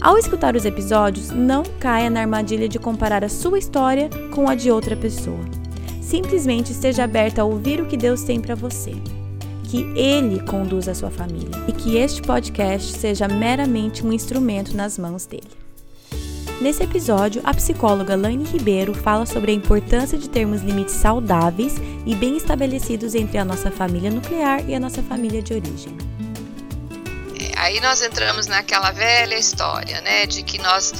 Ao escutar os episódios, não caia na armadilha de comparar a sua história com a de outra pessoa. Simplesmente esteja aberta a ouvir o que Deus tem para você. Que Ele conduza a sua família e que este podcast seja meramente um instrumento nas mãos dele. Nesse episódio, a psicóloga Laine Ribeiro fala sobre a importância de termos limites saudáveis e bem estabelecidos entre a nossa família nuclear e a nossa família de origem. Aí nós entramos naquela velha história, né, de que nós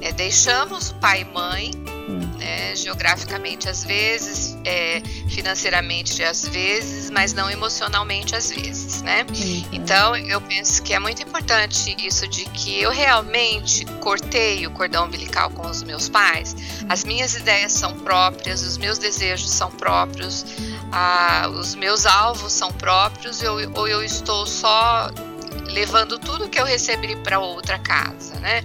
é, deixamos pai e mãe, hum. né, geograficamente às vezes, é, financeiramente às vezes, mas não emocionalmente às vezes, né? Então eu penso que é muito importante isso de que eu realmente cortei o cordão umbilical com os meus pais. As minhas ideias são próprias, os meus desejos são próprios, ah, os meus alvos são próprios, ou, ou eu estou só levando tudo que eu recebi para outra casa, né?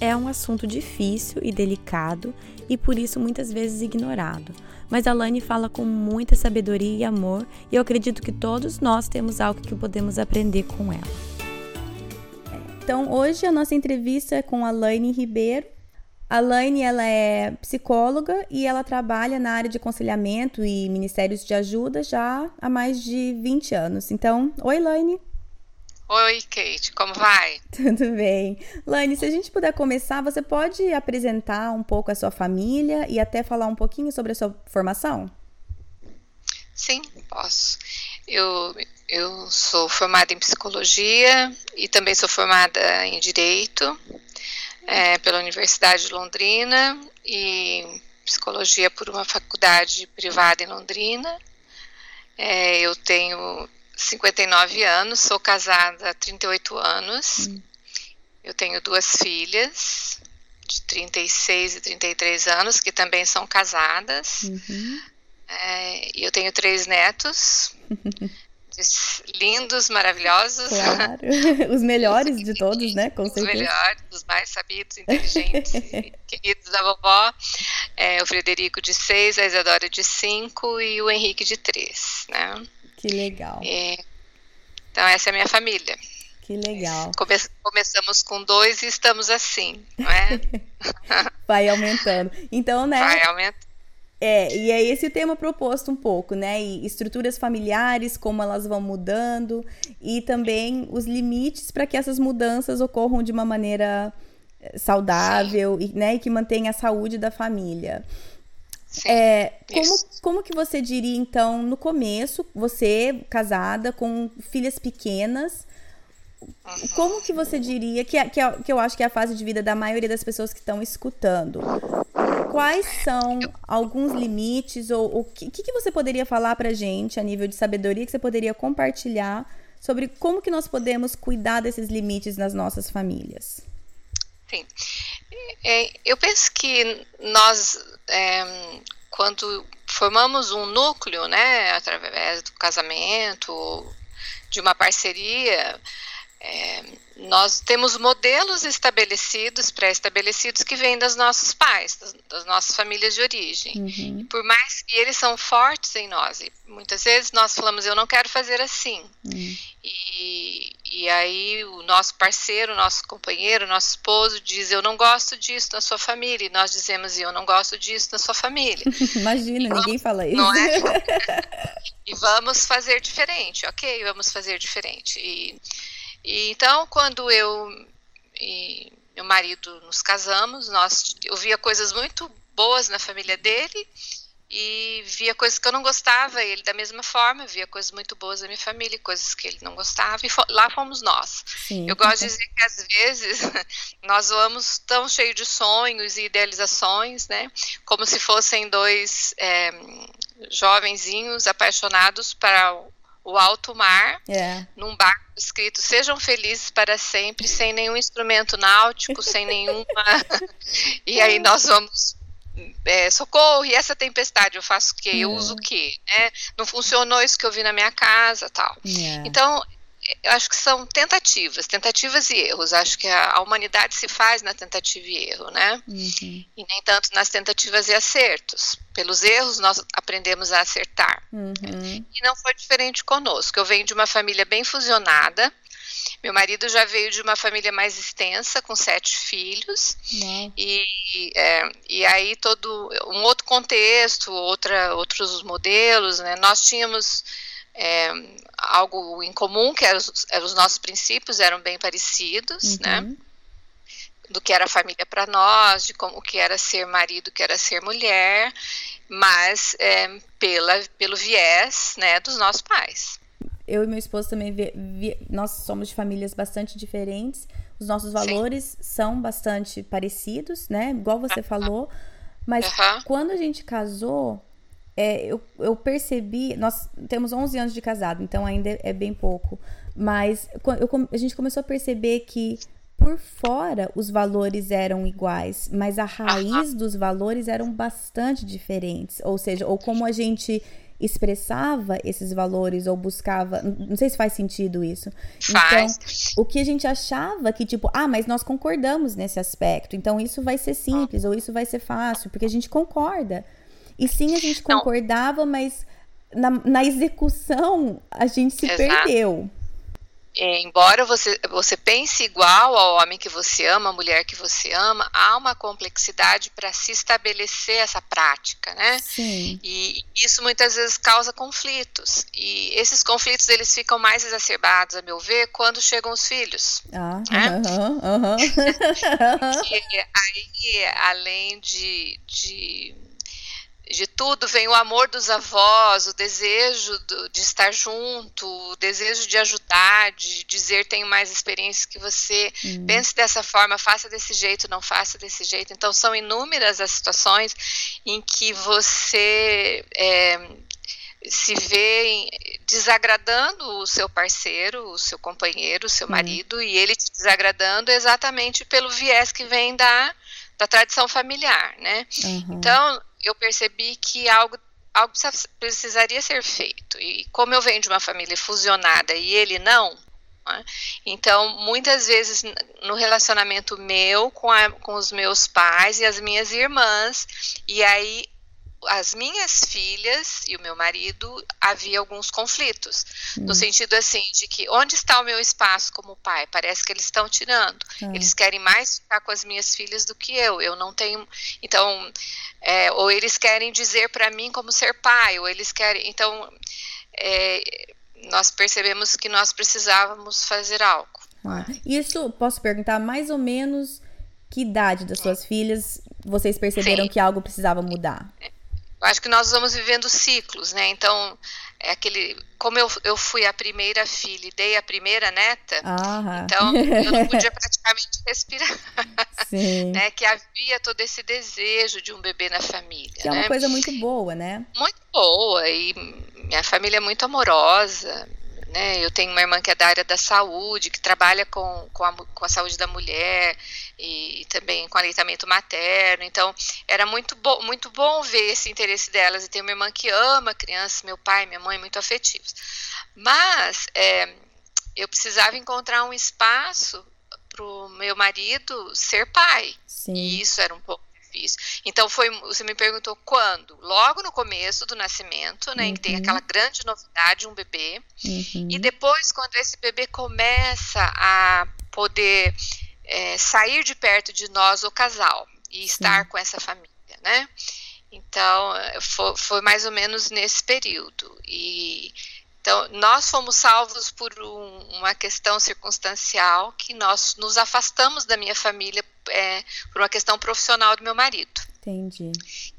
É um assunto difícil e delicado e por isso muitas vezes ignorado. Mas a Lani fala com muita sabedoria e amor e eu acredito que todos nós temos algo que podemos aprender com ela. Então, hoje a nossa entrevista é com a Laine Ribeiro. A Laine ela é psicóloga e ela trabalha na área de aconselhamento e ministérios de ajuda já há mais de 20 anos. Então, oi Laine. Oi, Kate, como vai? Tudo bem. Lani, se a gente puder começar, você pode apresentar um pouco a sua família e até falar um pouquinho sobre a sua formação? Sim, posso. Eu, eu sou formada em psicologia e também sou formada em direito é, pela Universidade de Londrina e psicologia por uma faculdade privada em Londrina. É, eu tenho 59 anos, sou casada há 38 anos. Hum. Eu tenho duas filhas, de 36 e 33 anos, que também são casadas. Uhum. É, e eu tenho três netos. lindos, maravilhosos. Claro. Os melhores de todos, né? Com certeza. Os melhores, os mais sabidos, inteligentes, queridos da vovó. É, o Frederico de seis, a Isadora de cinco e o Henrique de três, né? Que legal. E, então, essa é a minha família. Que legal. Come começamos com dois e estamos assim, não é? Vai aumentando. Então, né? Vai aumentando. É, e é esse o tema proposto um pouco, né? E estruturas familiares, como elas vão mudando, e também os limites para que essas mudanças ocorram de uma maneira eh, saudável e, né, e que mantenha a saúde da família. Sim, é, como, como que você diria, então, no começo, você casada com filhas pequenas, uhum. como que você diria, que, é, que, é, que eu acho que é a fase de vida da maioria das pessoas que estão escutando, quais são alguns limites, ou o que, que você poderia falar pra gente a nível de sabedoria que você poderia compartilhar sobre como que nós podemos cuidar desses limites nas nossas famílias? Sim. É, eu penso que nós, é, quando formamos um núcleo, né, através do casamento, de uma parceria, é, nós temos modelos estabelecidos, pré-estabelecidos, que vêm dos nossos pais, das, das nossas famílias de origem. Uhum. por mais que eles são fortes em nós, e muitas vezes nós falamos, eu não quero fazer assim. Uhum. E, e aí o nosso parceiro, o nosso companheiro, o nosso esposo diz, eu não gosto disso na sua família. E nós dizemos, eu não gosto disso na sua família. Imagina, vamos, ninguém fala isso. Não é? e vamos fazer diferente, ok? Vamos fazer diferente. E e então, quando eu e meu marido nos casamos, nós eu via coisas muito boas na família dele e via coisas que eu não gostava, ele da mesma forma, via coisas muito boas da minha família, coisas que ele não gostava, e lá fomos nós. Sim. Eu gosto de dizer que às vezes nós vamos tão cheios de sonhos e idealizações, né, como se fossem dois é, jovenzinhos apaixonados para o alto mar, é. num barco escrito sejam felizes para sempre, sem nenhum instrumento náutico, sem nenhuma. e aí nós vamos. É, socorro, e essa tempestade eu faço o quê? Eu É. uso o quê? Né? Não funcionou isso que eu vi na minha casa tal. É. Então, eu acho que são tentativas, tentativas e erros. Acho que a, a humanidade se faz na tentativa e erro, né? Uhum. E nem tanto nas tentativas e acertos. Pelos erros, nós aprendemos a acertar. Uhum. E não foi diferente conosco. Eu venho de uma família bem fusionada. Meu marido já veio de uma família mais extensa, com sete filhos. E, é, e aí todo um outro contexto, outra, outros modelos, né? Nós tínhamos é, algo em comum, que eram os, eram os nossos princípios, eram bem parecidos, né? Uhum. Do que era família para nós, de como o que era ser marido, o que era ser mulher, mas é, pela, pelo viés, né, dos nossos pais. Eu e meu esposo também, vi- vi- nós somos de famílias bastante diferentes. Os nossos valores são bastante parecidos, né? Igual você falou. Mas quando a gente casou, é, eu, eu percebi. Nós temos 11 anos de casado, então ainda é bem pouco. Mas eu a gente começou a perceber que por fora os valores eram iguais, mas a raiz dos valores eram bastante diferentes. Ou seja, ou como a gente expressava esses valores ou buscava. Não sei se faz sentido isso. Faz. Então, o que a gente achava que, tipo, ah, mas nós concordamos nesse aspecto, então isso vai ser simples ou isso vai ser fácil, porque a gente concorda. E sim, a gente Não. concordava, mas na, na execução a gente se Exato. perdeu. É, embora você, você pense igual ao homem que você ama, à mulher que você ama, há uma complexidade para se estabelecer essa prática, né? Sim. E isso muitas vezes causa conflitos. E esses conflitos eles ficam mais exacerbados, a meu ver, quando chegam os filhos. Ah, É? aham, aham. E aí, além de, de, de tudo, vem o amor dos avós, o desejo do- de estar junto, o desejo de ajudar, de dizer tenho mais experiência que você, Hum. pense dessa forma, faça desse jeito, não faça desse jeito. Então, são inúmeras as situações em que você é, se vê desagradando o seu parceiro, o seu companheiro, o seu marido, e ele te desagradando exatamente pelo viés que vem da, da tradição familiar, né? Aham. Então, eu percebi que algo, algo precisa- precisaria ser feito. E como eu venho de uma família fusionada e ele não, né, então muitas vezes no relacionamento meu com, a- com os meus pais e as minhas irmãs, e aí as minhas filhas e o meu marido havia alguns conflitos no Hum. sentido assim de que onde está o meu espaço como pai parece que eles estão tirando Ah. eles querem mais ficar com as minhas filhas do que eu eu não tenho então é, ou eles querem dizer para mim como ser pai ou eles querem então é, nós percebemos que nós precisávamos fazer algo Ah, Isso, posso perguntar mais ou menos que idade das suas filhas vocês perceberam Sim. que algo precisava mudar? Eu acho que nós vamos vivendo ciclos, né? Então, é aquele. Como eu, eu fui a primeira filha e dei a primeira neta, Ah, então eu não podia praticamente respirar, sim. né? Que havia todo esse desejo de um bebê na família, Que é né? uma coisa muito boa, né? Muito boa e minha família é muito amorosa, né? Eu tenho uma irmã que é da área da saúde, que trabalha com, com, a, com a saúde da mulher e também com aleitamento materno. Então, era muito, bo muito bom ver esse interesse delas. E tenho uma irmã que ama crianças, meu pai, minha mãe, muito afetivos. Mas é, eu precisava encontrar um espaço para o meu marido ser pai. Sim. E isso era um pouco difícil. Então foi, você me perguntou quando? Logo no começo do nascimento, né, em que tem Uhum. aquela grande novidade, um bebê. Uhum. E depois, quando esse bebê começa a poder é, sair de perto de nós, o casal, e estar com essa família, né? Então, eh, foi, foi mais ou menos nesse período. E então, nós fomos salvos por um- uma questão circunstancial que nós nos afastamos da minha família é, por uma questão profissional do meu marido. Entendi.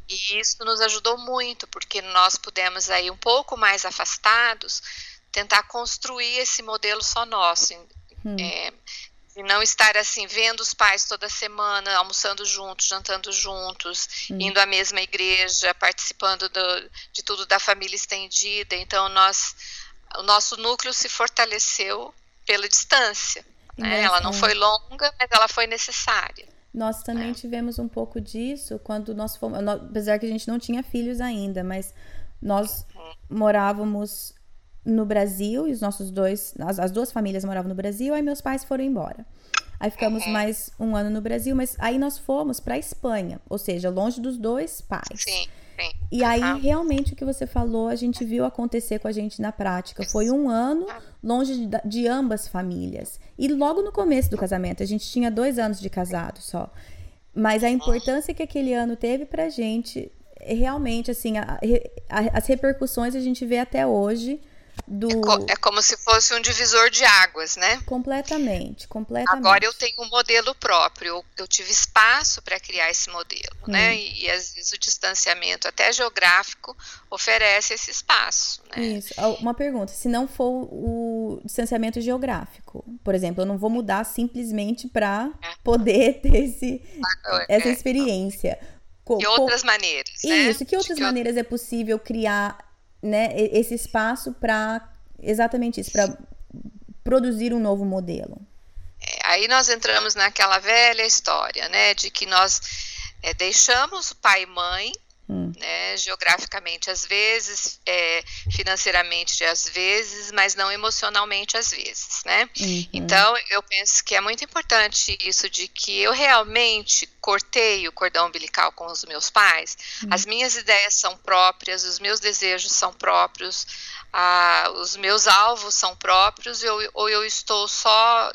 E isso nos ajudou muito, porque nós pudemos aí um pouco mais afastados tentar construir esse modelo só nosso, Hum. é, e não estar assim vendo os pais toda semana, almoçando juntos, jantando juntos, Hum. indo à mesma igreja, participando do- de tudo da família estendida. Então nós o nosso núcleo se fortaleceu pela distância. Né? Ela não foi longa, mas ela foi necessária. Nós também é. tivemos um pouco disso quando nós fomos, apesar que a gente não tinha filhos ainda, mas nós uhum. morávamos no Brasil e os nossos dois, as, as, duas famílias moravam no Brasil, aí meus pais foram embora. Aí ficamos uhum. mais um ano no Brasil, mas aí nós fomos para Espanha, ou seja, longe dos dois pais. Sim. Sim. E aí, realmente, o que você falou, a gente viu acontecer com a gente na prática. Foi um ano longe de, de, ambas famílias. E logo no começo do casamento, a gente tinha dois anos de casado só. Mas a importância que aquele ano teve pra gente, realmente, assim, a, a, as repercussões a gente vê até hoje do... É, co é, como se fosse um divisor de águas, né? Completamente, completamente. Agora eu tenho um modelo próprio, eu, tive espaço para criar esse modelo, hum. né? E, e, às vezes o distanciamento, até geográfico, oferece esse espaço. Né? Isso. Uma pergunta: se não for o distanciamento geográfico, por exemplo, eu não vou mudar simplesmente para é. poder ter esse, ah, essa é. experiência. De outras maneiras. Né? Isso, que outras que maneiras eu... é possível criar né, esse espaço para exatamente isso, para produzir um novo modelo. É, aí nós entramos naquela velha história, né, de que nós é, deixamos o pai e mãe Hum. Né, geograficamente às vezes, é, financeiramente às vezes, mas não emocionalmente às vezes, né? Uhum. Então eu penso que é muito importante isso de que eu realmente cortei o cordão umbilical com os meus pais. Uhum. As minhas ideias são próprias, os meus desejos são próprios, ah, os meus alvos são próprios, eu, ou eu estou só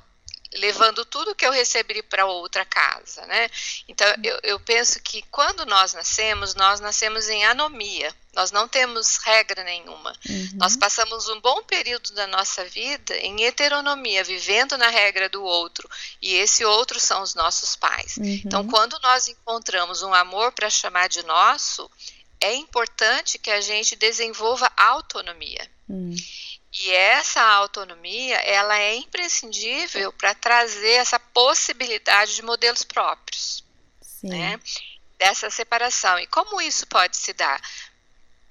levando tudo que eu recebi para outra casa, né? Então eu, eu, penso que quando nós nascemos, nós nascemos em anomia. Nós não temos regra nenhuma. Uhum. Nós passamos um bom período da nossa vida em heteronomia, vivendo na regra do outro. E esse outro são os nossos pais. Uhum. Então, quando nós encontramos um amor para chamar de nosso, é importante que a gente desenvolva autonomia. Uhum. E essa autonomia, ela é imprescindível para trazer essa possibilidade de modelos próprios, Sim. né? Dessa separação. E como isso pode se dar?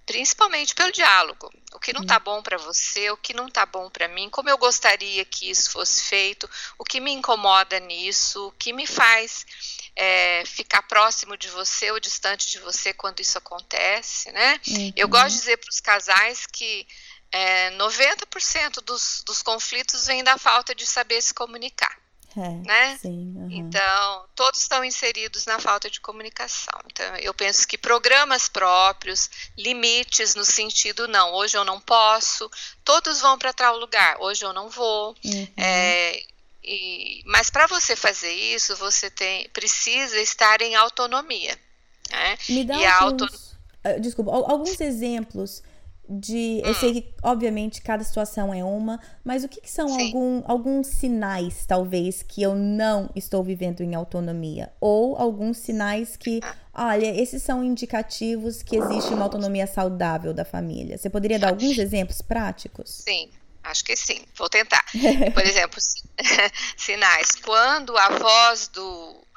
Principalmente pelo diálogo. O que não está bom para você, o que não está bom para mim, como eu gostaria que isso fosse feito, o que me incomoda nisso, o que me faz é, ficar próximo de você ou distante de você quando isso acontece, né? Uhum. Eu gosto de dizer para os casais que é, 90% dos, dos conflitos vem da falta de saber se comunicar. É, né? Sim, uhum. Então, todos estão inseridos na falta de comunicação. Então, eu penso que programas próprios, limites no sentido, não, hoje eu não posso, todos vão para tal lugar, hoje eu não vou. Uhum. É, e, mas para você fazer isso, você tem, precisa estar em autonomia. Né? Me dá e alguns, auto... Ah, desculpa, alguns exemplos de. Eu sei hum. que, obviamente, cada situação é uma, mas o que, que são algum, alguns sinais, talvez, que eu não estou vivendo em autonomia? Ou alguns sinais que, ah. olha, esses são indicativos que existe uma autonomia saudável da família. Você poderia dar alguns exemplos práticos? Sim. Acho que sim, vou tentar. Por exemplo, sinais. Quando a voz do,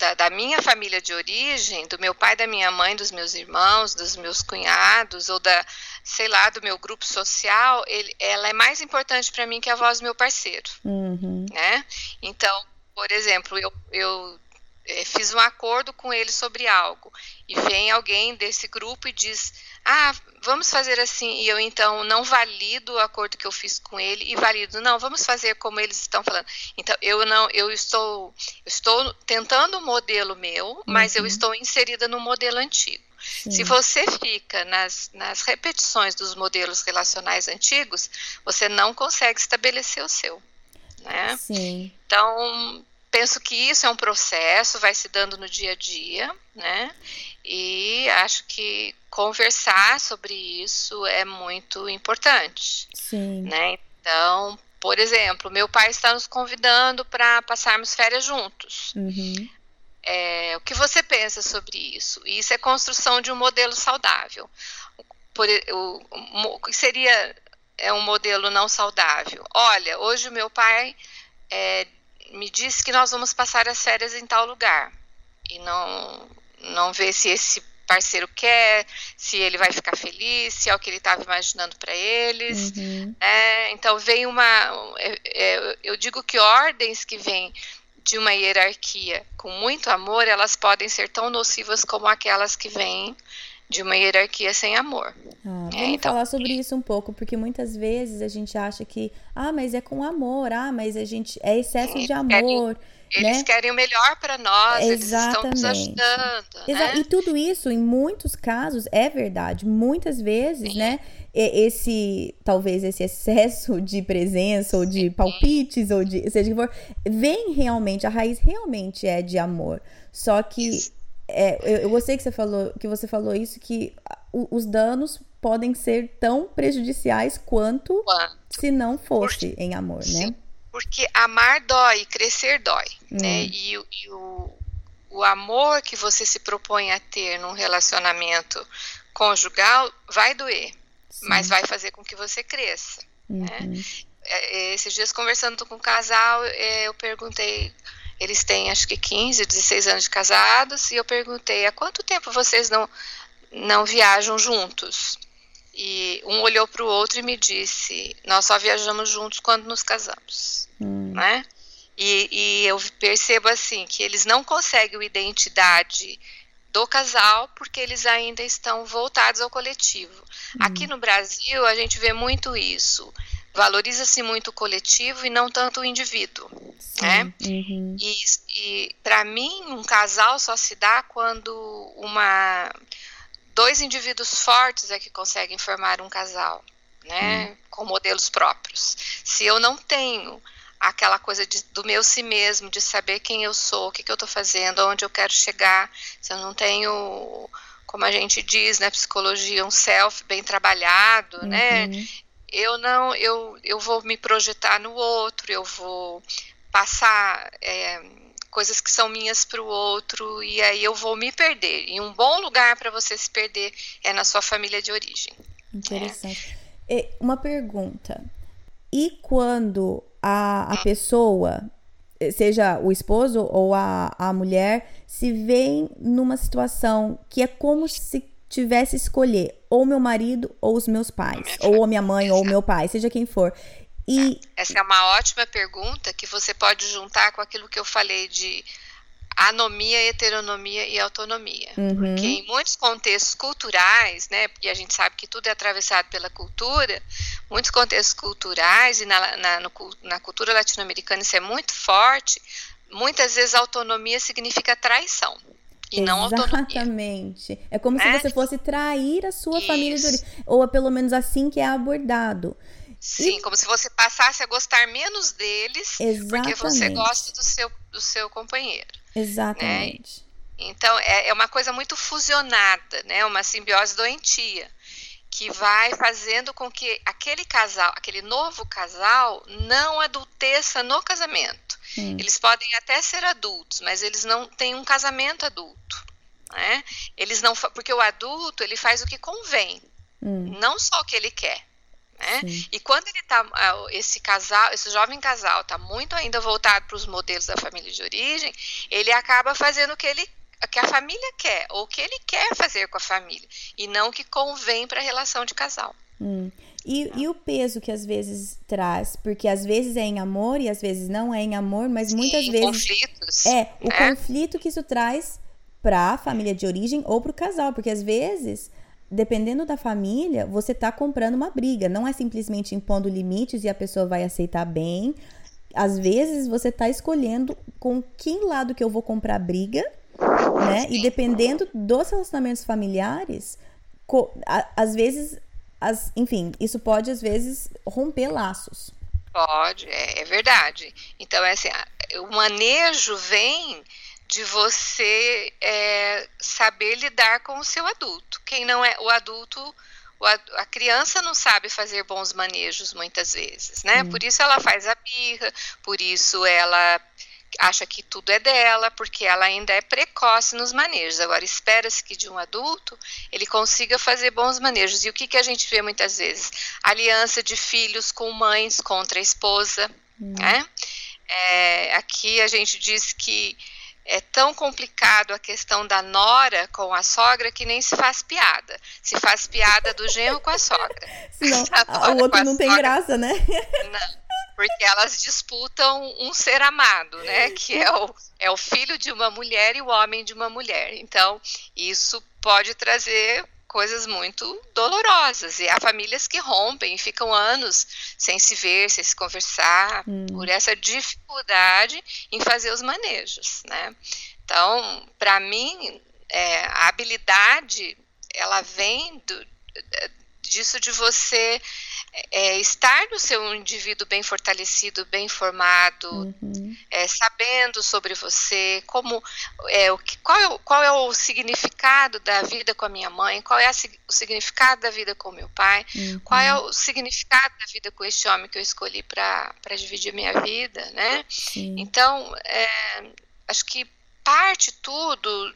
da, da, minha família de origem, do meu pai, da minha mãe, dos meus irmãos, dos meus cunhados, ou da, sei lá, do meu grupo social, ele, ela é mais importante para mim que a voz do meu parceiro, uhum. né? Então, por exemplo, eu, eu fiz um acordo com ele sobre algo e vem alguém desse grupo e diz ah vamos fazer assim e eu então não valido o acordo que eu fiz com ele e valido não vamos fazer como eles estão falando então eu não eu estou eu estou tentando um modelo meu mas uhum. eu estou inserida no modelo antigo Sim. Se você fica nas, nas repetições dos modelos relacionais antigos, você não consegue estabelecer o seu. Né? Sim. Então, penso que isso é um processo, vai se dando no dia a dia, né? E acho que conversar sobre isso é muito importante. Sim. Né? Então, por exemplo, meu pai está nos convidando para passarmos férias juntos. Uhum. É, o que você pensa sobre isso? Isso é construção de um modelo saudável. Por, o, o que seria é um modelo não saudável? Olha, hoje o meu pai é, me disse que nós vamos passar as férias em tal lugar e não não vê se esse parceiro quer, se ele vai ficar feliz, se é o que ele estava imaginando para eles. Uhum. Né? Então vem uma. É, é, eu digo que ordens que vêm de uma hierarquia com muito amor, elas podem ser tão nocivas como aquelas que vêm de uma hierarquia sem amor. Ah, é, vamos é, então, falar sobre isso um pouco, porque muitas vezes a gente acha que, ah, mas é com amor, ah, mas a gente é excesso de amor. Eles né? querem o melhor para nós, Exatamente. eles estão nos ajudando. Né? E tudo isso, em muitos casos, é verdade. Muitas vezes, Sim. né? Esse, talvez esse excesso de presença, ou de palpites, ou de seja que for, vem realmente, a raiz realmente é de amor. Só que é, eu, eu gostei que você falou que você falou isso, que os danos podem ser tão prejudiciais quanto, quanto? se não fosse em amor, né? Sim. né? Porque amar dói, crescer dói, hum. né? E, e o, o amor que você se propõe a ter num relacionamento conjugal vai doer, Sim. mas vai fazer com que você cresça. Né? Uhum. Né? Esses dias conversando com um casal, é, eu perguntei, eles têm acho que 15, 16 anos de casados, e eu perguntei há quanto tempo vocês não, não viajam juntos? E um olhou para o outro e me disse: Nós só viajamos juntos quando nos casamos. Hum. Né? E, e, eu percebo assim que eles não conseguem a identidade do casal porque eles ainda estão voltados ao coletivo. Hum. Aqui no Brasil a gente vê muito isso. Valoriza-se muito o coletivo e não tanto o indivíduo. Sim. Né? Uhum. E, e para mim, um casal só se dá quando uma dois indivíduos fortes é que conseguem formar um casal, né? Hum. Com modelos próprios. Se eu não tenho aquela coisa de, do meu si mesmo, de saber quem eu sou, o que, que eu estou fazendo, aonde eu quero chegar, se eu não tenho, como a gente diz na psicologia, um self bem trabalhado, né? uhum. né? Eu não, eu, eu vou me projetar no outro, eu vou passar é, coisas que são minhas para o outro, e aí eu vou me perder. E um bom lugar para você se perder é na sua família de origem. Interessante. É. Uma pergunta. E quando a, a pessoa, seja o esposo ou a, a mulher, se vê numa situação que é como se tivesse escolher ou meu marido ou os meus pais, ou a minha mãe ou o meu pai, seja quem for. E... Essa é uma ótima pergunta que você pode juntar com aquilo que eu falei de anomia, heteronomia e autonomia. Uhum. Porque em muitos contextos culturais, né, e a gente sabe que tudo é atravessado pela cultura, muitos contextos culturais, e na, na, no, na cultura latino-americana isso é muito forte, muitas vezes autonomia significa traição. E não autonomia. Exatamente. É como né? se você fosse trair a sua isso. família de origem. Ou é pelo menos assim que é abordado. Sim, e... como se você passasse a gostar menos deles Exatamente. porque você gosta do seu, do seu companheiro. Né? Exatamente. Né? Então, é, é uma coisa muito fusionada, né? Uma simbiose doentia que vai fazendo com que aquele casal, aquele novo casal, não adulteça no casamento. Hum. Eles podem até ser adultos, mas eles não têm um casamento adulto. Né? Eles não, porque o adulto ele faz o que convém, hum. não só o que ele quer. Né? E quando ele tá, esse casal, esse jovem casal está muito ainda voltado para os modelos da família de origem, ele acaba fazendo o que ele que a família quer, ou o que ele quer fazer com a família, e não o que convém para a relação de casal. Hum. E, e, o peso que às vezes traz, porque às vezes é em amor e às vezes não é em amor, mas Sim, muitas vezes. conflitos. É, o né? conflito que isso traz para a família de origem ou para o casal, porque às vezes dependendo da família, você está comprando uma briga. Não é simplesmente impondo limites e a pessoa vai aceitar bem. Às vezes você está escolhendo com quem lado que eu vou comprar briga, né? E dependendo dos relacionamentos familiares, às vezes, as, enfim, isso pode às vezes romper laços. Pode, é, é verdade. Então, é assim, o manejo vem de você é, saber lidar com o seu adulto. Quem não é o adulto, a criança não sabe fazer bons manejos muitas vezes, né? Hum. Por isso ela faz a birra, por isso ela acha que tudo é dela, porque ela ainda é precoce nos manejos. Agora, espera-se que de um adulto ele consiga fazer bons manejos. E o que, que a gente vê muitas vezes? Aliança de filhos com mães contra a esposa, hum. né? É, aqui a gente diz que é tão complicado a questão da nora com a sogra que nem se faz piada. Se faz piada do genro com a sogra. Senão, o outro não sogra, tem graça, né? Não, porque elas disputam um ser amado, né? Que é o, é o filho de uma mulher e o homem de uma mulher. Então, isso pode trazer coisas muito dolorosas. E há famílias que rompem e ficam anos sem se ver, sem se conversar, hum. por essa dificuldade em fazer os manejos, né? Então, para mim, é, a habilidade, ela vem do, disso de você é, estar no seu indivíduo bem fortalecido, bem formado, uhum. é, sabendo sobre você, como é, o que, qual, é o, qual é o significado da vida com a minha mãe, qual é a, o significado da vida com meu pai, uhum. qual é o significado da vida com este homem que eu escolhi para dividir a minha vida, né? Sim. Então, é, acho que parte tudo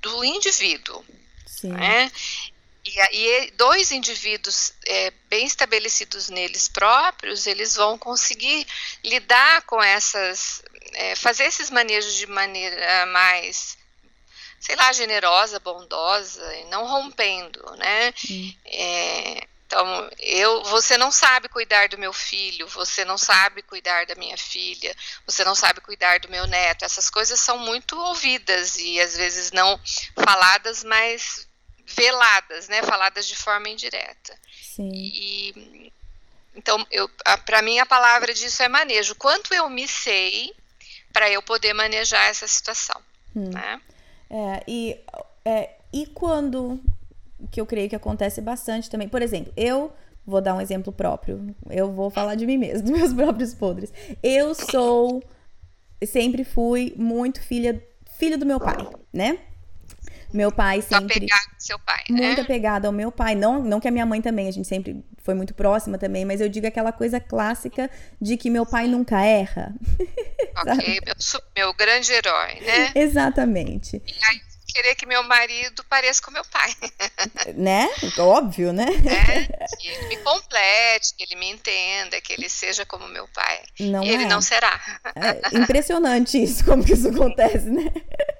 do indivíduo. Sim. Né? E aí, dois indivíduos é, bem estabelecidos neles próprios, eles vão conseguir lidar com essas, é, fazer esses manejos de maneira mais, sei lá, generosa, bondosa, e não rompendo, né? Hum. É, então, eu, você não sabe cuidar do meu filho, você não sabe cuidar da minha filha, você não sabe cuidar do meu neto. Essas coisas são muito ouvidas e às vezes não faladas, mas veladas, né, faladas de forma indireta. Sim. E então, para mim a palavra disso é manejo. Quanto eu me sei para eu poder manejar essa situação, hum. né? É, e, é, e quando que eu creio que acontece bastante também. Por exemplo, eu vou dar um exemplo próprio. Eu vou falar de mim mesmo, dos meus próprios podres. Eu sou sempre fui muito filha filho do meu pai, né? Meu pai sempre. Muito apegado ao seu pai, né? Muito apegado ao meu pai. Não, não que a minha mãe também, a gente sempre foi muito próxima também, mas eu digo aquela coisa clássica de que meu pai nunca erra. Ok, meu, meu grande herói, né? Exatamente. E aí, querer que meu marido pareça com meu pai. Né? Óbvio, né? É, que ele me complete, que ele me entenda, que ele seja como meu pai. Não e ele é. não será. É impressionante isso, como que isso acontece, né?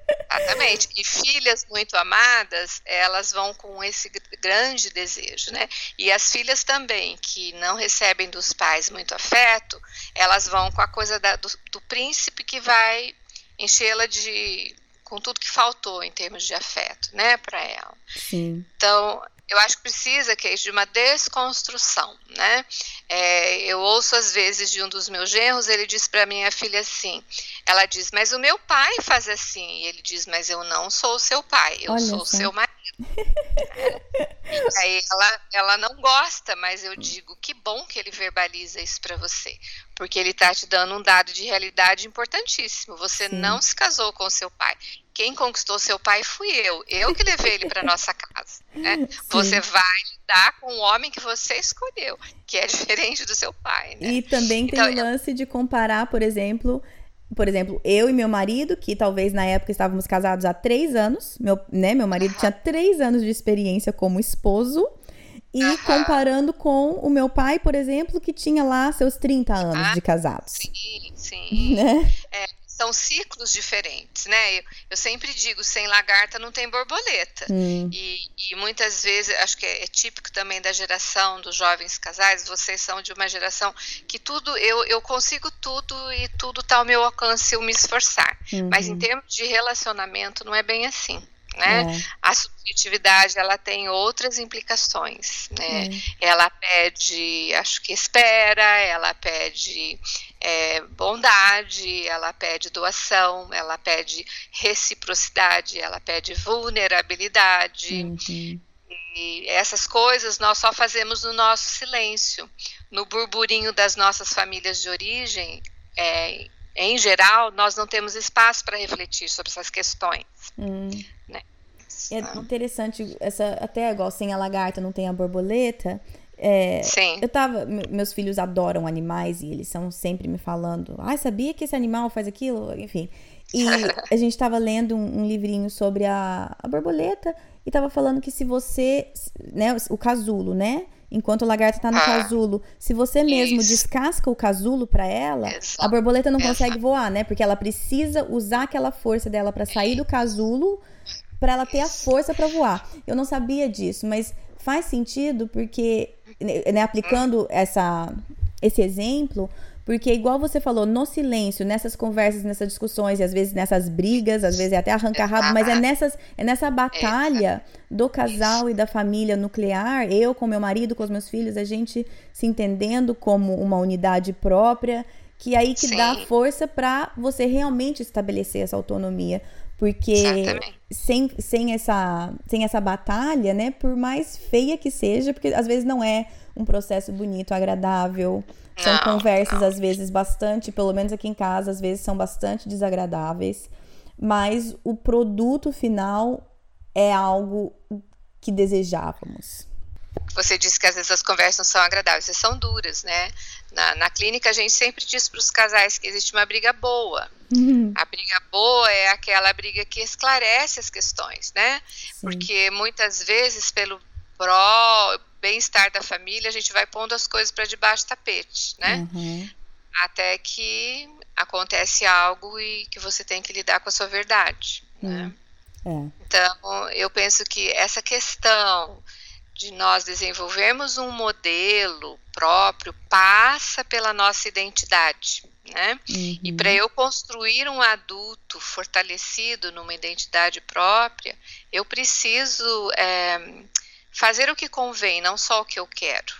Exatamente. E filhas muito amadas, elas vão com esse grande desejo, né? E as filhas também, que não recebem dos pais muito afeto, elas vão com a coisa da, do, do príncipe que vai enchê-la de com tudo que faltou em termos de afeto, né, para ela. Sim. Então, eu acho que precisa que de uma desconstrução, né? É, eu ouço às vezes de um dos meus genros, ele diz para minha filha assim, ela diz, mas o meu pai faz assim, e ele diz, mas eu não sou o seu pai, eu Olha sou o seu marido. aí ela, ela não gosta, mas eu digo, que bom que ele verbaliza isso para você, porque ele está te dando um dado de realidade importantíssimo. Você Sim. não se casou com seu pai. Quem conquistou seu pai fui eu. Eu que levei ele para nossa casa. Né? Você vai lidar com o homem que você escolheu, que é diferente do seu pai. Né? E também então, tem o lance de comparar, por exemplo, por exemplo, eu e meu marido, que talvez na época estávamos casados há três anos, meu, né, meu marido tinha três anos de experiência como esposo, e comparando com o meu pai, por exemplo, que tinha lá seus 30 anos ah, de casados. Sim, sim. Né? É, são ciclos diferentes, né? Eu, eu, sempre digo, sem lagarta não tem borboleta. Hum. E, e, muitas vezes, acho que é, é, típico também da geração dos jovens casais, vocês são de uma geração que tudo, eu, eu consigo tudo e tudo está ao meu alcance eu me esforçar. Uhum. Mas em termos de relacionamento não é bem assim né? É. A subjetividade ela tem outras implicações, né? É. Ela pede, acho que espera, ela pede é, bondade, ela pede doação, ela pede reciprocidade, ela pede vulnerabilidade. Uhum. E essas coisas nós só fazemos no nosso silêncio, no burburinho das nossas famílias de origem. É, em geral, nós não temos espaço para refletir sobre essas questões. Hum. Né? É interessante, essa, até igual sem a lagarta não tem a borboleta. É, Sim. Eu tava. Meus filhos adoram animais e eles são sempre me falando. Ai, ah, sabia que esse animal faz aquilo? Enfim. E a gente tava lendo um, um livrinho sobre a, a borboleta e tava falando que se você. Né, o casulo, né? enquanto a lagarta está no ah, casulo. Se você mesmo isso. descasca o casulo para ela, Exato. a borboleta não Exato. consegue voar, né? Porque ela precisa usar aquela força dela para sair do casulo para ela ter a força para voar. Eu não sabia disso, mas faz sentido porque né, aplicando essa esse exemplo, porque, igual você falou, no silêncio, nessas conversas, nessas discussões, e às vezes nessas brigas, às vezes é até arrancar rabo, mas é, nessas, é nessa batalha do casal e da família nuclear, eu com meu marido, com os meus filhos, a gente se entendendo como uma unidade própria, que aí que Sim. dá força para você realmente estabelecer essa autonomia. Porque sem, sem, essa, sem essa batalha, né, por mais feia que seja, porque às vezes não é um processo bonito, agradável, são não, conversas, não. às vezes, bastante, pelo menos aqui em casa, às vezes são bastante desagradáveis. Mas o produto final é algo que desejávamos. Você disse que às vezes as conversas não são agradáveis, são duras, né? Na, na clínica a gente sempre diz para os casais que existe uma briga boa. Uhum. A briga boa é aquela briga que esclarece as questões, né? Sim. Porque muitas vezes pelo pró, bem-estar da família, a gente vai pondo as coisas para debaixo do tapete, né? Uhum. Até que acontece algo e que você tem que lidar com a sua verdade, uhum. né? É. Então, eu penso que essa questão de nós desenvolvermos um modelo próprio passa pela nossa identidade, né? Uhum. E para eu construir um adulto fortalecido numa identidade própria, eu preciso é, fazer o que convém, não só o que eu quero.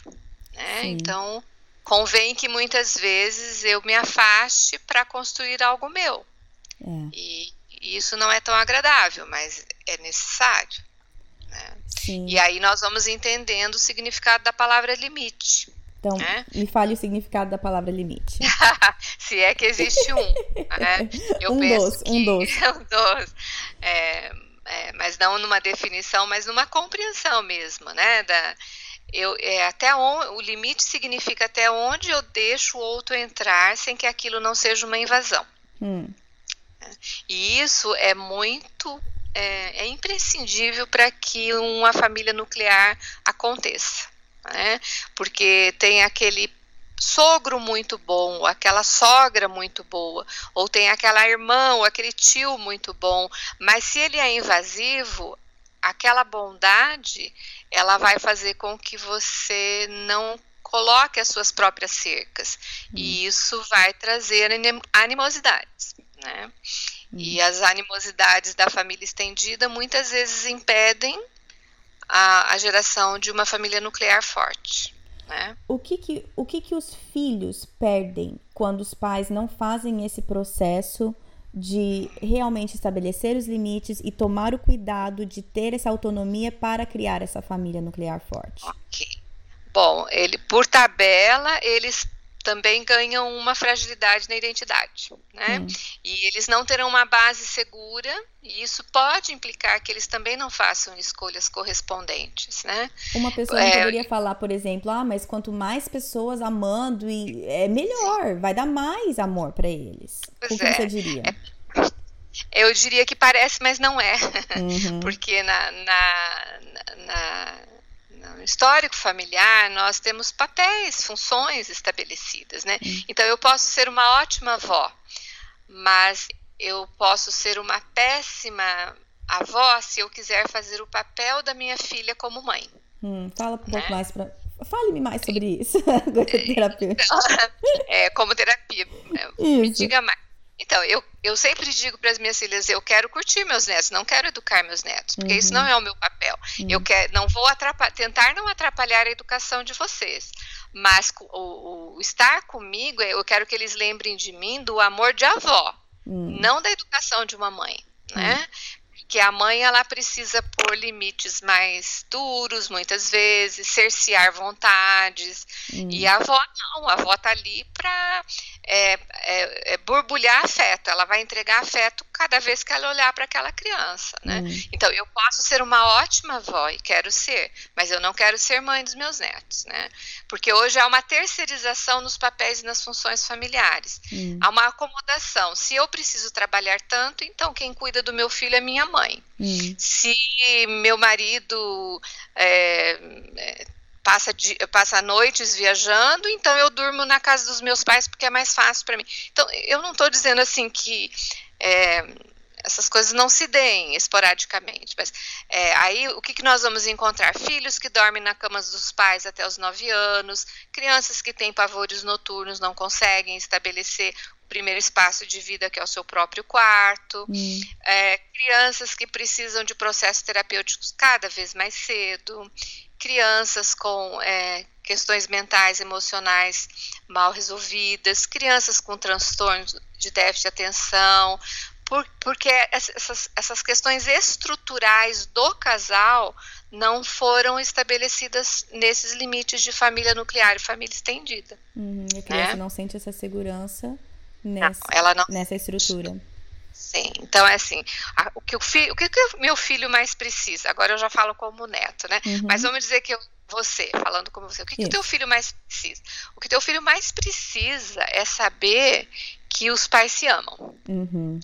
Né? Então, convém que muitas vezes eu me afaste para construir algo meu. É. E, e, isso não é tão agradável, mas é necessário. Né? E aí nós vamos entendendo o significado da palavra limite. Então, né? me fale o significado da palavra limite. Se é que existe um. Né? Eu um penso que, um dos. um dos. É, é, mas não numa definição, mas numa compreensão mesmo, né? Da, eu, é, até onde, o limite significa até onde eu deixo o outro entrar sem que aquilo não seja uma invasão. Hum. E isso é muito é, é imprescindível para que uma família nuclear aconteça, né? Porque tem aquele sogro muito bom, ou aquela sogra muito boa, ou tem aquela irmã ou aquele tio muito bom, mas se ele é invasivo, aquela bondade, ela vai fazer com que você não coloque as suas próprias cercas, hum. e isso vai trazer animosidades, né? Hum. E as animosidades da família estendida muitas vezes impedem a, a geração de uma família nuclear forte. Né? O, que, que, o que, que os filhos perdem quando os pais não fazem esse processo de realmente estabelecer os limites e tomar o cuidado de ter essa autonomia para criar essa família nuclear forte? Ok. Bom, ele por tabela eles também ganham uma fragilidade na identidade, né? Hum. E eles não terão uma base segura, e isso pode implicar que eles também não façam escolhas correspondentes, né? Uma pessoa é, poderia falar, por exemplo, ah, mas quanto mais pessoas amando, e é melhor, vai dar mais amor para eles. o que é, você diria? É, eu diria que parece, mas não é, uhum. porque na, na, na no histórico familiar, nós temos papéis, funções estabelecidas, né? Hum. Então, eu posso ser uma ótima avó, mas eu posso ser uma péssima avó se eu quiser fazer o papel da minha filha como mãe. Hum, fala um né? pouco mais para. Fale-me mais sobre isso. terapia. Então, é, como terapia. Isso. Me diga mais. Então, eu, eu sempre digo para as minhas filhas, eu quero curtir meus netos, não quero educar meus netos, porque uhum. isso não é o meu papel. Uhum. Eu quero, não vou tentar não atrapalhar a educação de vocês, mas o, o, estar comigo, eu quero que eles lembrem de mim do amor de avó, uhum. não da educação de uma mãe, né? Que a mãe ela precisa pôr limites mais duros, muitas vezes, cercear vontades. Hum. E a avó não, a avó tá ali para é, é, é, borbulhar afeto. Ela vai entregar afeto cada vez que ela olhar para aquela criança, né? Hum. Então eu posso ser uma ótima avó e quero ser, mas eu não quero ser mãe dos meus netos, né? Porque hoje há uma terceirização nos papéis e nas funções familiares. Hum. Há uma acomodação. Se eu preciso trabalhar tanto, então quem cuida do meu filho é minha mãe. Hum. Se meu marido é, é, passa, de, passa noites viajando, então eu durmo na casa dos meus pais porque é mais fácil para mim. Então, eu não estou dizendo assim que é, essas coisas não se deem esporadicamente, mas é, aí o que, que nós vamos encontrar? Filhos que dormem na cama dos pais até os 9 anos, crianças que têm pavores noturnos, não conseguem estabelecer primeiro espaço de vida que é o seu próprio quarto, hum. é, crianças que precisam de processos terapêuticos cada vez mais cedo, crianças com é, questões mentais, emocionais mal resolvidas, crianças com transtornos de déficit de atenção, por, porque essas, essas questões estruturais do casal não foram estabelecidas nesses limites de família nuclear e família estendida. Uhum, e a criança né? não sente essa segurança nessa, não, ela não, nessa estrutura. Sim, então é assim, a, o, que o, fi, o que o meu filho mais precisa, agora eu já falo como neto, né? Uhum. Mas vamos dizer que eu, você, falando como você, o que, que o teu filho mais precisa? O que o teu filho mais precisa é saber que os pais se amam. Uhum.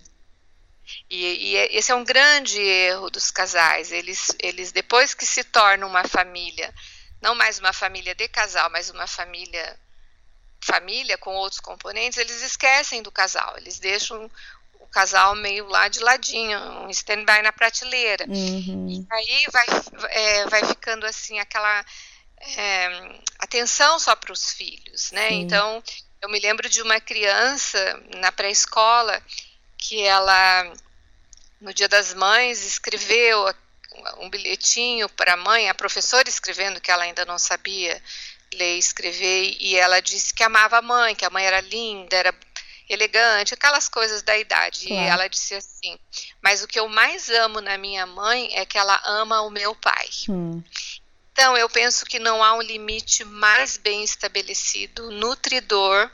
E, e, esse é um grande erro dos casais. Eles, eles, depois que se tornam uma família, não mais uma família de casal, mas uma família família com outros componentes, eles esquecem do casal. Eles deixam o casal meio lá de ladinho, um stand-by na prateleira. Uhum. E aí vai, é, vai ficando assim aquela é, atenção só para os filhos, né? Sim. Então, eu me lembro de uma criança na pré-escola que ela, no Dia das Mães, escreveu um bilhetinho para a mãe, a professora escrevendo que ela ainda não sabia ler e escrever, e ela disse que amava a mãe, que a mãe era linda, era elegante, aquelas coisas da idade. Claro. E ela disse assim: Mas o que eu mais amo na minha mãe é que ela ama o meu pai. Hum. Então, eu penso que não há um limite mais bem estabelecido, nutridor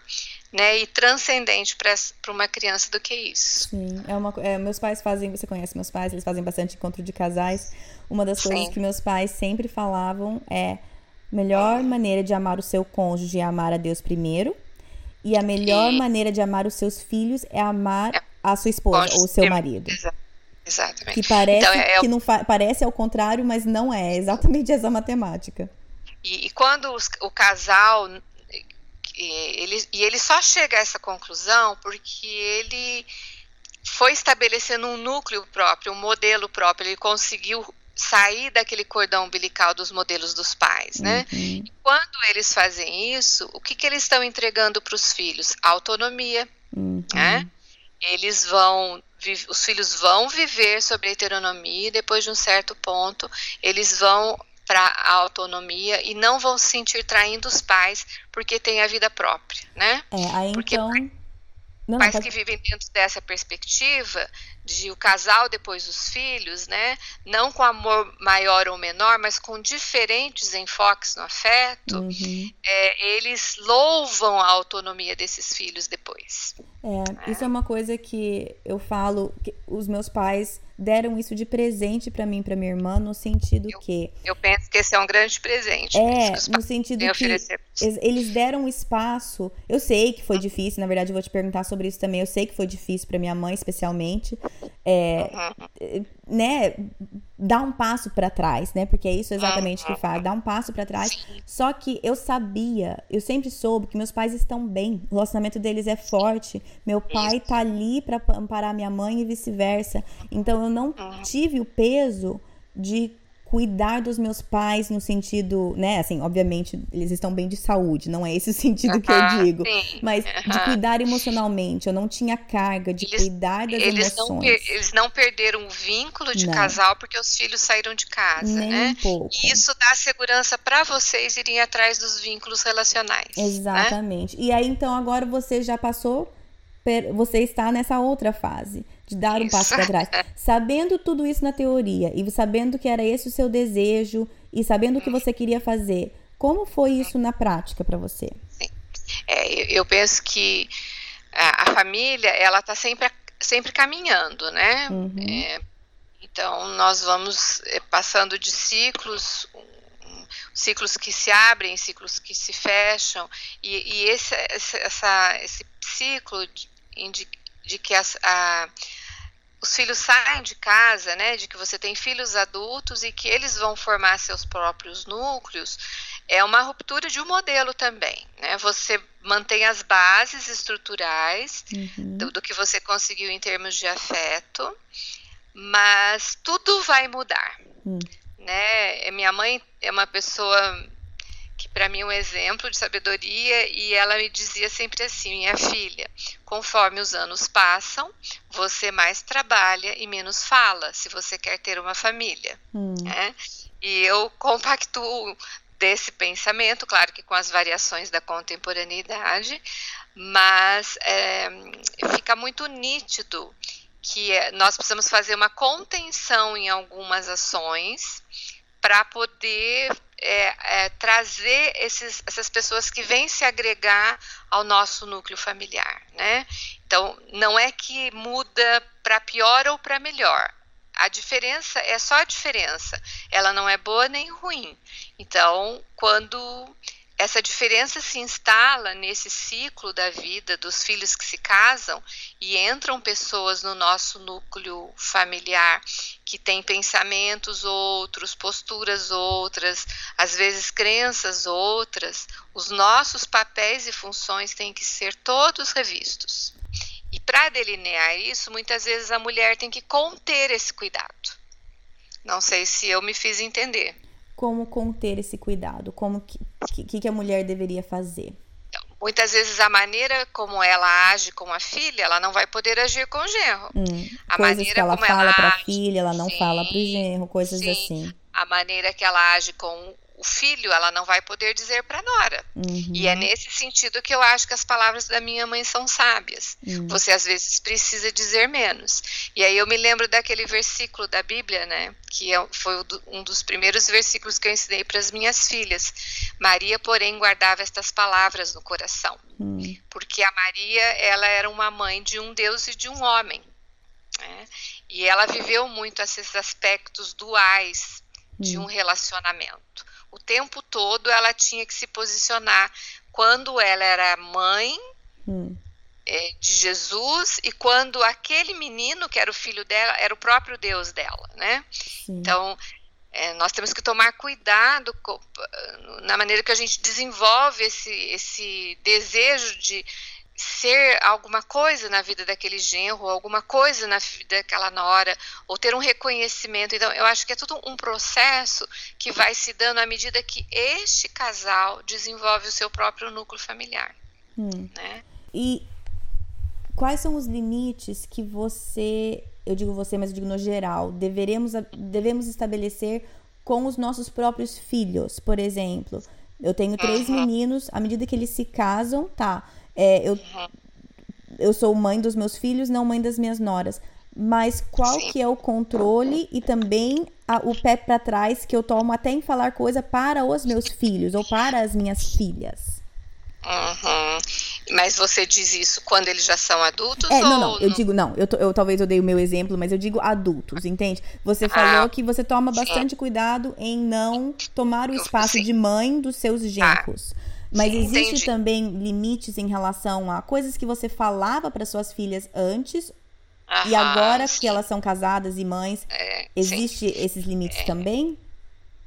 né, e transcendente para uma criança do que isso. Sim, é uma, é, meus pais fazem, você conhece meus pais, eles fazem bastante encontro de casais. Uma das Sim. coisas que meus pais sempre falavam é melhor maneira de amar o seu cônjuge é amar a Deus primeiro e a melhor e... maneira de amar os seus filhos é amar é. a sua esposa ou o seu marido. Exatamente. Que parece então, é, é que não parece ao contrário, mas não é, é exatamente essa matemática. E, e quando os, o casal ele, e ele só chega a essa conclusão porque ele foi estabelecendo um núcleo próprio, um modelo próprio, ele conseguiu sair daquele cordão umbilical dos modelos dos pais, né? Uhum. E quando eles fazem isso, o que, que eles estão entregando para os filhos? Autonomia, uhum. né? Eles vão, os filhos vão viver sobre a heteronomia e depois de um certo ponto, eles vão para a autonomia e não vão se sentir traindo os pais porque têm a vida própria, né? É, aí porque então... Não, pais pode... que vivem dentro dessa perspectiva de o casal depois os filhos, né? Não com amor maior ou menor, mas com diferentes enfoques no afeto, uhum. é, eles louvam a autonomia desses filhos depois. É, é. isso é uma coisa que eu falo, que os meus pais deram isso de presente para mim, para minha irmã, no sentido eu, que eu penso que esse é um grande presente. É, no sentido que eles deram espaço. Eu sei que foi difícil, na verdade eu vou te perguntar sobre isso também. Eu sei que foi difícil para minha mãe, especialmente, é, uhum. Né, dar um passo para trás, né? Porque é isso exatamente que faz, dar um passo para trás. Sim. Só que eu sabia, eu sempre soube que meus pais estão bem, o relacionamento deles é forte. Meu pai isso. tá ali para amparar minha mãe e vice-versa. Então eu não tive o peso de cuidar dos meus pais no sentido, né, assim, obviamente eles estão bem de saúde, não é esse o sentido que eu digo, sim. mas de cuidar emocionalmente, eu não tinha carga de eles, cuidar das eles emoções. Não, eles não perderam o vínculo de não. casal porque os filhos saíram de casa, Nem né? Um pouco. E isso dá segurança para vocês irem atrás dos vínculos relacionais. Né? Exatamente. Né? E aí então agora você já passou você está nessa outra fase de dar um passo para trás. Sabendo tudo isso na teoria e sabendo que era esse o seu desejo e sabendo o que você queria fazer, como foi isso na prática para você? Sim. É, eu penso que a, a família ela está sempre sempre caminhando, né? Uhum. É, então nós vamos é, passando de ciclos, ciclos que se abrem, ciclos que se fecham, e, e esse, esse, essa, esse ciclo de, de que as, a, os filhos saem de casa, né, de que você tem filhos adultos e que eles vão formar seus próprios núcleos, é uma ruptura de um modelo também, né? Você mantém as bases estruturais uhum. do, do, que você conseguiu em termos de afeto, mas tudo vai mudar, uhum. né? Minha mãe é uma pessoa que para mim é um exemplo de sabedoria e ela me dizia sempre assim, minha filha, conforme os anos passam, você mais trabalha e menos fala, se você quer ter uma família, hum. né? E eu compactuo desse pensamento, claro que com as variações da contemporaneidade, mas é, fica muito nítido que nós precisamos fazer uma contenção em algumas ações para poder é, é, trazer esses, essas pessoas que vêm se agregar ao nosso núcleo familiar, né? Então, não é que muda para pior ou para melhor. A diferença é só a diferença. Ela não é boa nem ruim. Então, quando essa diferença se instala nesse ciclo da vida dos filhos que se casam e entram pessoas no nosso núcleo familiar que têm pensamentos outros, posturas outras, às vezes crenças outras, os nossos papéis e funções têm que ser todos revistos. E para delinear isso, muitas vezes a mulher tem que conter esse cuidado. Não sei se eu me fiz entender como conter esse cuidado? Como que, que, que a mulher deveria fazer? Então, muitas vezes a maneira como ela age com a filha, ela não vai poder agir com o genro. Hum, a maneira que ela como fala para a filha, ela não sim, fala para o genro, coisas sim. assim. A maneira que ela age com o filho, ela não vai poder dizer para a nora. Uhum. E é nesse sentido que eu acho que as palavras da minha mãe são sábias. Uhum. Você às vezes precisa dizer menos. E aí eu me lembro daquele versículo da Bíblia, né? Que é foi um dos primeiros versículos que eu ensinei para as minhas filhas. Maria, porém, guardava estas palavras no coração. Uhum. Porque a Maria, ela era uma mãe de um Deus e de um homem. Né? E ela viveu muito esses aspectos duais de um relacionamento o tempo todo ela tinha que se posicionar quando ela era mãe hum. é, de Jesus e quando aquele menino que era o filho dela era o próprio Deus dela, né? Sim. Então é, nós temos que tomar cuidado com, na maneira que a gente desenvolve esse, esse desejo de ser alguma coisa na vida daquele genro, alguma coisa na vida daquela nora, ou ter um reconhecimento. Então, eu acho que é tudo um processo que vai se dando à medida que este casal desenvolve o seu próprio núcleo familiar. Hum. Né? E quais são os limites que você, eu digo você, mas eu digo no geral, deveremos, devemos estabelecer com os nossos próprios filhos, por exemplo? Eu tenho três uhum. meninos, à medida que eles se casam, tá é, eu, eu sou mãe dos meus filhos, não mãe das minhas noras. Mas qual Sim. que é o controle e também a, o pé para trás que eu tomo até em falar coisa para os meus filhos ou para as minhas filhas? Uhum. Mas você diz isso quando eles já são adultos? É, não, não. Eu digo, não. Eu, eu, talvez eu dei o meu exemplo, mas eu digo adultos, entende? Você falou ah, que você toma bastante sim. cuidado em não tomar o espaço sim. de mãe dos seus ah. genros. Ah. Mas Sim, existe entendi. também limites em relação a coisas que você falava para suas filhas antes Aham, e agora sim. que elas são casadas e mães, é, existe esses limites é. também?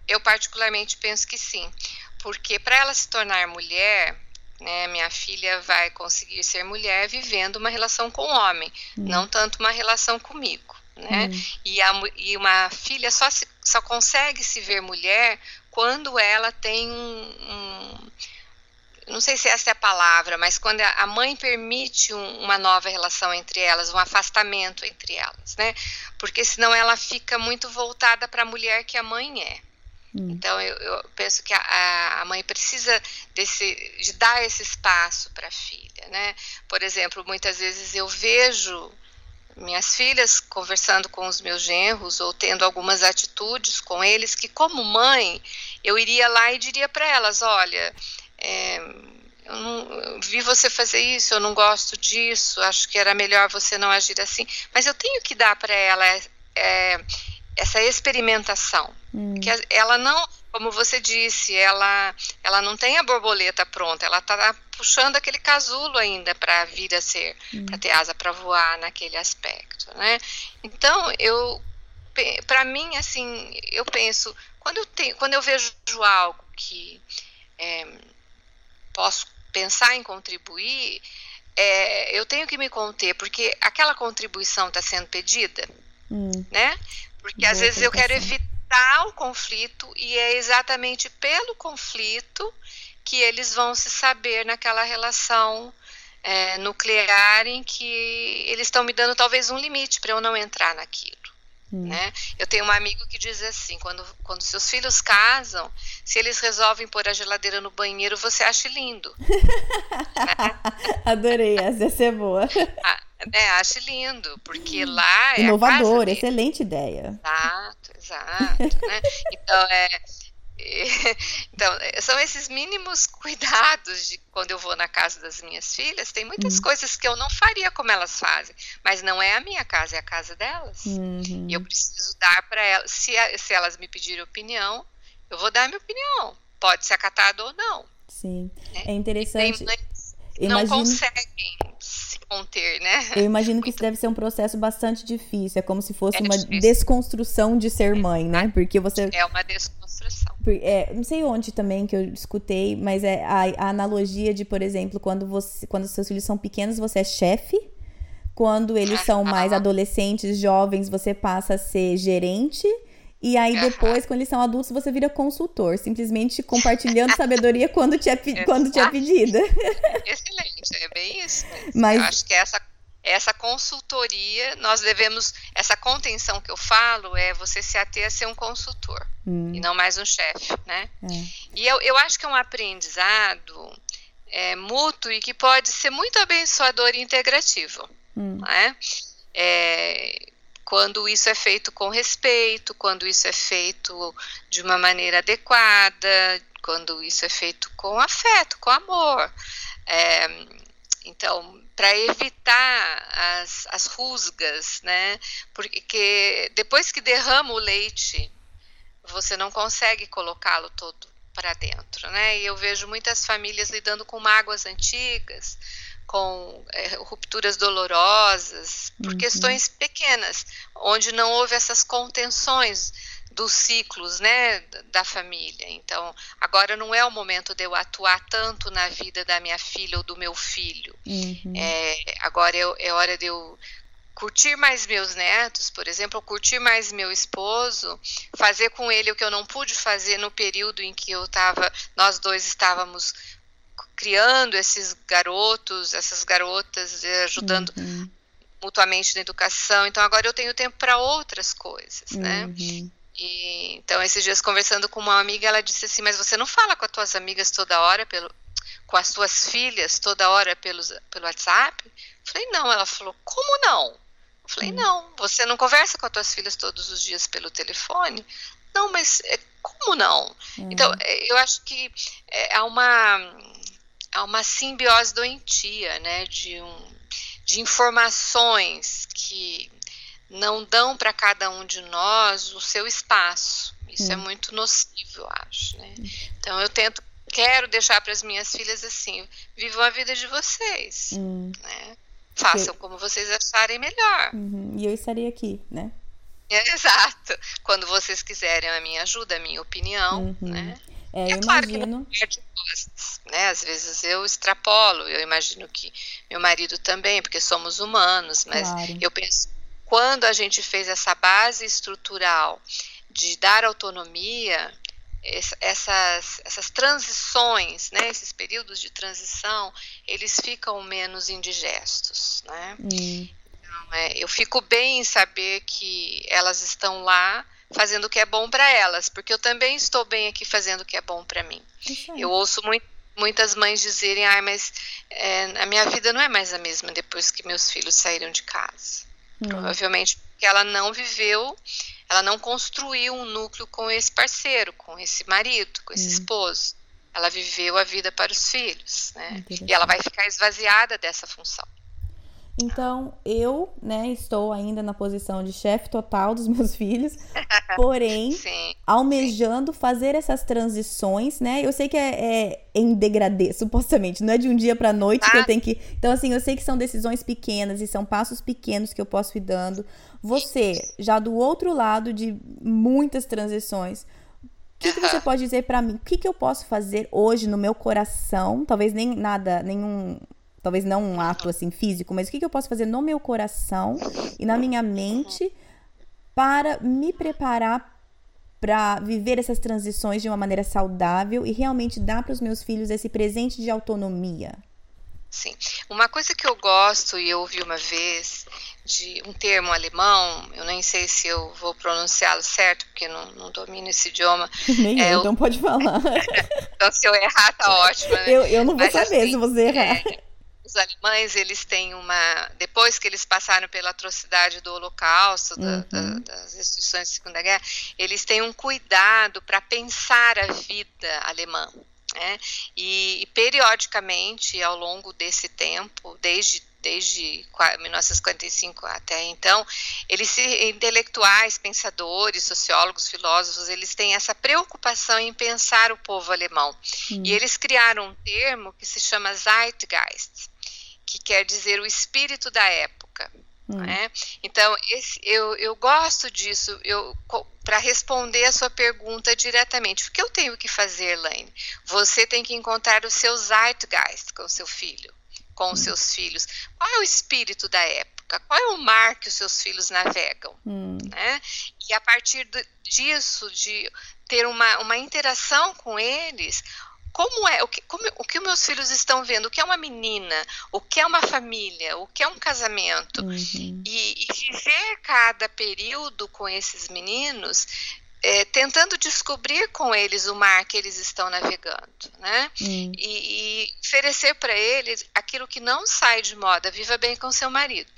Eu particularmente penso que sim, porque para ela se tornar mulher, né, minha filha vai conseguir ser mulher vivendo uma relação com o homem, hum. não tanto uma relação comigo. Né? Hum. E, a, e uma filha só, se, só consegue se ver mulher quando ela tem um, um não sei se essa é a palavra, mas quando a mãe permite um, uma nova relação entre elas, um afastamento entre elas, né? Porque senão ela fica muito voltada para a mulher que a mãe é. Hum. Então eu, eu, penso que a, a, mãe precisa desse, de dar esse espaço para a filha, né? Por exemplo, muitas vezes eu vejo minhas filhas conversando com os meus genros ou tendo algumas atitudes com eles que como mãe eu iria lá e diria para elas, olha, é, eu, não, eu vi você fazer isso, eu não gosto disso, acho que era melhor você não agir assim. Mas eu tenho que dar para ela é, essa experimentação. Hum. Que ela não, como você disse, ela, ela não tem a borboleta pronta, ela está puxando aquele casulo ainda para vir a ser, hum. para ter asa para voar naquele aspecto, né? Então, eu, para mim, assim, eu penso, quando eu, tenho, quando eu vejo algo que é, posso pensar em contribuir, é, eu tenho que me conter, porque aquela contribuição está sendo pedida, hum. né? Porque Boa às vezes eu quero evitar o conflito e é exatamente pelo conflito que eles vão se saber naquela relação é, nuclear em que eles estão me dando talvez um limite para eu não entrar naquilo. Hum. Né? Eu tenho um amigo que diz assim: quando, quando seus filhos casam, se eles resolvem pôr a geladeira no banheiro, você acha lindo. né? Adorei, essa ia ser boa. Ah, é, acho lindo, porque lá é. Inovador, excelente ideia. Exato, exato. né? Então, é, então, é, são esses mínimos cuidados de quando eu vou na casa das minhas filhas. Tem muitas uhum. coisas que eu não faria como elas fazem, mas não é a minha casa, é a casa delas. Uhum. E eu preciso dar para elas. Se, se elas me pedirem opinião, eu vou dar a minha opinião. Pode ser acatado ou não. Sim. Né? É interessante. Tem, não imagino... conseguem se conter, né? Eu imagino que isso deve ser um processo bastante difícil. É como se fosse é uma difícil. desconstrução de ser mãe, né? Porque você. É uma desconstrução é, não sei onde também que eu escutei, mas é a, a, analogia de, por exemplo, quando você, quando seus filhos são pequenos, você é chefe. Quando eles são mais adolescentes, jovens, você passa a ser gerente. E aí depois, quando eles são adultos, você vira consultor, simplesmente compartilhando sabedoria quando te é, quando te é pedida. Excelente, é bem isso. Mas, eu acho que essa essa consultoria, nós devemos, essa contenção que eu falo é você se ater a ser um consultor hum. e não mais um chefe, né? É. E eu, eu acho que é um aprendizado é, mútuo e que pode ser muito abençoador e integrativo, hum. né? É, quando isso é feito com respeito, quando isso é feito de uma maneira adequada, quando isso é feito com afeto, com amor. É, então, para evitar as, as rusgas, né? Porque depois que derrama o leite, você não consegue colocá-lo todo para dentro, né? E eu vejo muitas famílias lidando com mágoas antigas, com é, rupturas dolorosas, por uhum. questões pequenas, onde não houve essas contenções dos ciclos, né, da família. Então, agora não é o momento de eu atuar tanto na vida da minha filha ou do meu filho. Uhum. É, agora é, é hora de eu curtir mais meus netos, por exemplo, curtir mais meu esposo, fazer com ele o que eu não pude fazer no período em que eu estava, nós dois estávamos criando esses garotos, essas garotas, eh, ajudando uhum. mutuamente na educação. Então agora eu tenho tempo para outras coisas, né? Uhum. E, então, esses dias conversando com uma amiga, ela disse assim: Mas você não fala com as tuas amigas toda hora, pelo, com as tuas filhas toda hora pelo, pelo WhatsApp? Eu falei: Não. Ela falou: Como não? Eu falei: hum. Não. Você não conversa com as tuas filhas todos os dias pelo telefone? Não, mas é, como não? Hum. Então, é, eu acho que é, há uma, há uma simbiose doentia, né? De, um, de informações que não dão para cada um de nós o seu espaço. Isso hum. é muito nocivo, eu acho. Né? Hum. Então eu tento, quero deixar para as minhas filhas assim: vivam a vida de vocês. Hum. Né? Façam como vocês acharem melhor. Uhum. E eu estarei aqui, né? É, exato. Quando vocês quiserem a minha ajuda, a minha opinião, uhum. né? É, é claro imagino... que não costas, né? Às vezes eu extrapolo, eu imagino que meu marido também, porque somos humanos, mas claro. eu penso quando a gente fez essa base estrutural de dar autonomia, essas, essas transições, né, esses períodos de transição, eles ficam menos indigestos, né? Hum. Então, é, eu fico bem em saber que elas estão lá fazendo o que é bom para elas, porque eu também estou bem aqui fazendo o que é bom para mim. Eu ouço muito, muitas mães dizerem, ah, mas é, a minha vida não é mais a mesma depois que meus filhos saíram de casa. Hum. Provavelmente porque ela não viveu, ela não construiu um núcleo com esse parceiro, com esse marido, com esse hum. esposo. Ela viveu a vida para os filhos, né? E ela vai ficar esvaziada dessa função. Então, eu, né, estou ainda na posição de chefe total dos meus filhos, porém, sim, almejando sim. fazer essas transições, né? Eu sei que é, é em degradê, supostamente, não é de um dia para noite ah. que eu ah. tenho que. Então, assim, eu sei que são decisões pequenas e são passos pequenos que eu posso ir dando. Você, já do outro lado de muitas transições, o que, que, você pode dizer para mim? O que, que eu posso fazer hoje no meu coração? Talvez nem nada, nenhum talvez não um ato assim físico, mas o que, que eu posso fazer no meu coração e na minha mente para me preparar para viver essas transições de uma maneira saudável e realmente dar para os meus filhos esse presente de autonomia. Sim. Uma coisa que eu gosto e eu ouvi uma vez de um termo alemão, eu nem sei se eu vou pronunciá-lo certo, porque não, não domino esse idioma. Nem é, eu, então pode falar. então se eu errar, tá ótimo. Né? Eu, eu não vou Mas, saber assim, se você errar. É, os alemães eles têm uma depois que eles passaram pela atrocidade do Holocausto uhum. da, da, das instituições da Segunda Guerra eles têm um cuidado para pensar a vida alemã né? e, e periodicamente ao longo desse tempo desde desde 1945 até então, eles intelectuais, pensadores, sociólogos, filósofos, eles têm essa preocupação em pensar o povo alemão. Hum. E eles criaram um termo que se chama Zeitgeist, que quer dizer o espírito da época. Hum. Né? Então, esse, eu, eu gosto disso para responder a sua pergunta diretamente. O que eu tenho que fazer, Laine? Você tem que encontrar o seu Zeitgeist com o seu filho, com os hum. seus filhos. Qual é o espírito da época? Qual é o mar que os seus filhos navegam? Hum. Né? E a partir disso, de ter uma, uma interação com eles, como é, o que, como, o que meus filhos estão vendo, o que é uma menina, o que é uma família, o que é um casamento. Uhum. E, e, viver cada período com esses meninos, é, tentando descobrir com eles o mar que eles estão navegando, né? E, e, oferecer para eles aquilo que não sai de moda, viva bem com seu marido.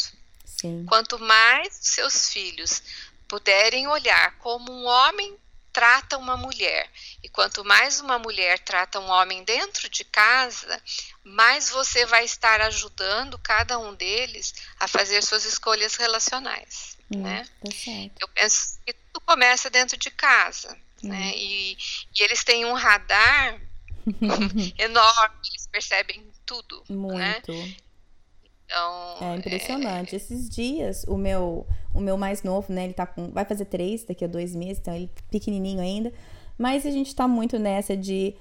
Sim. Quanto mais seus filhos puderem olhar como um homem trata uma mulher. E quanto mais uma mulher trata um homem dentro de casa, mais você vai estar ajudando cada um deles a fazer suas escolhas relacionais. Hum, né? Tá Eu penso que tudo começa dentro de casa. Hum. Né? E, e, eles têm um radar enorme, eles percebem tudo. Né? Muito. Né? Então, é impressionante. É... Esses dias, o meu, o meu mais novo, né? Ele tá com. Vai fazer três daqui a dois meses, então ele é pequenininho ainda. Mas a gente tá muito nessa de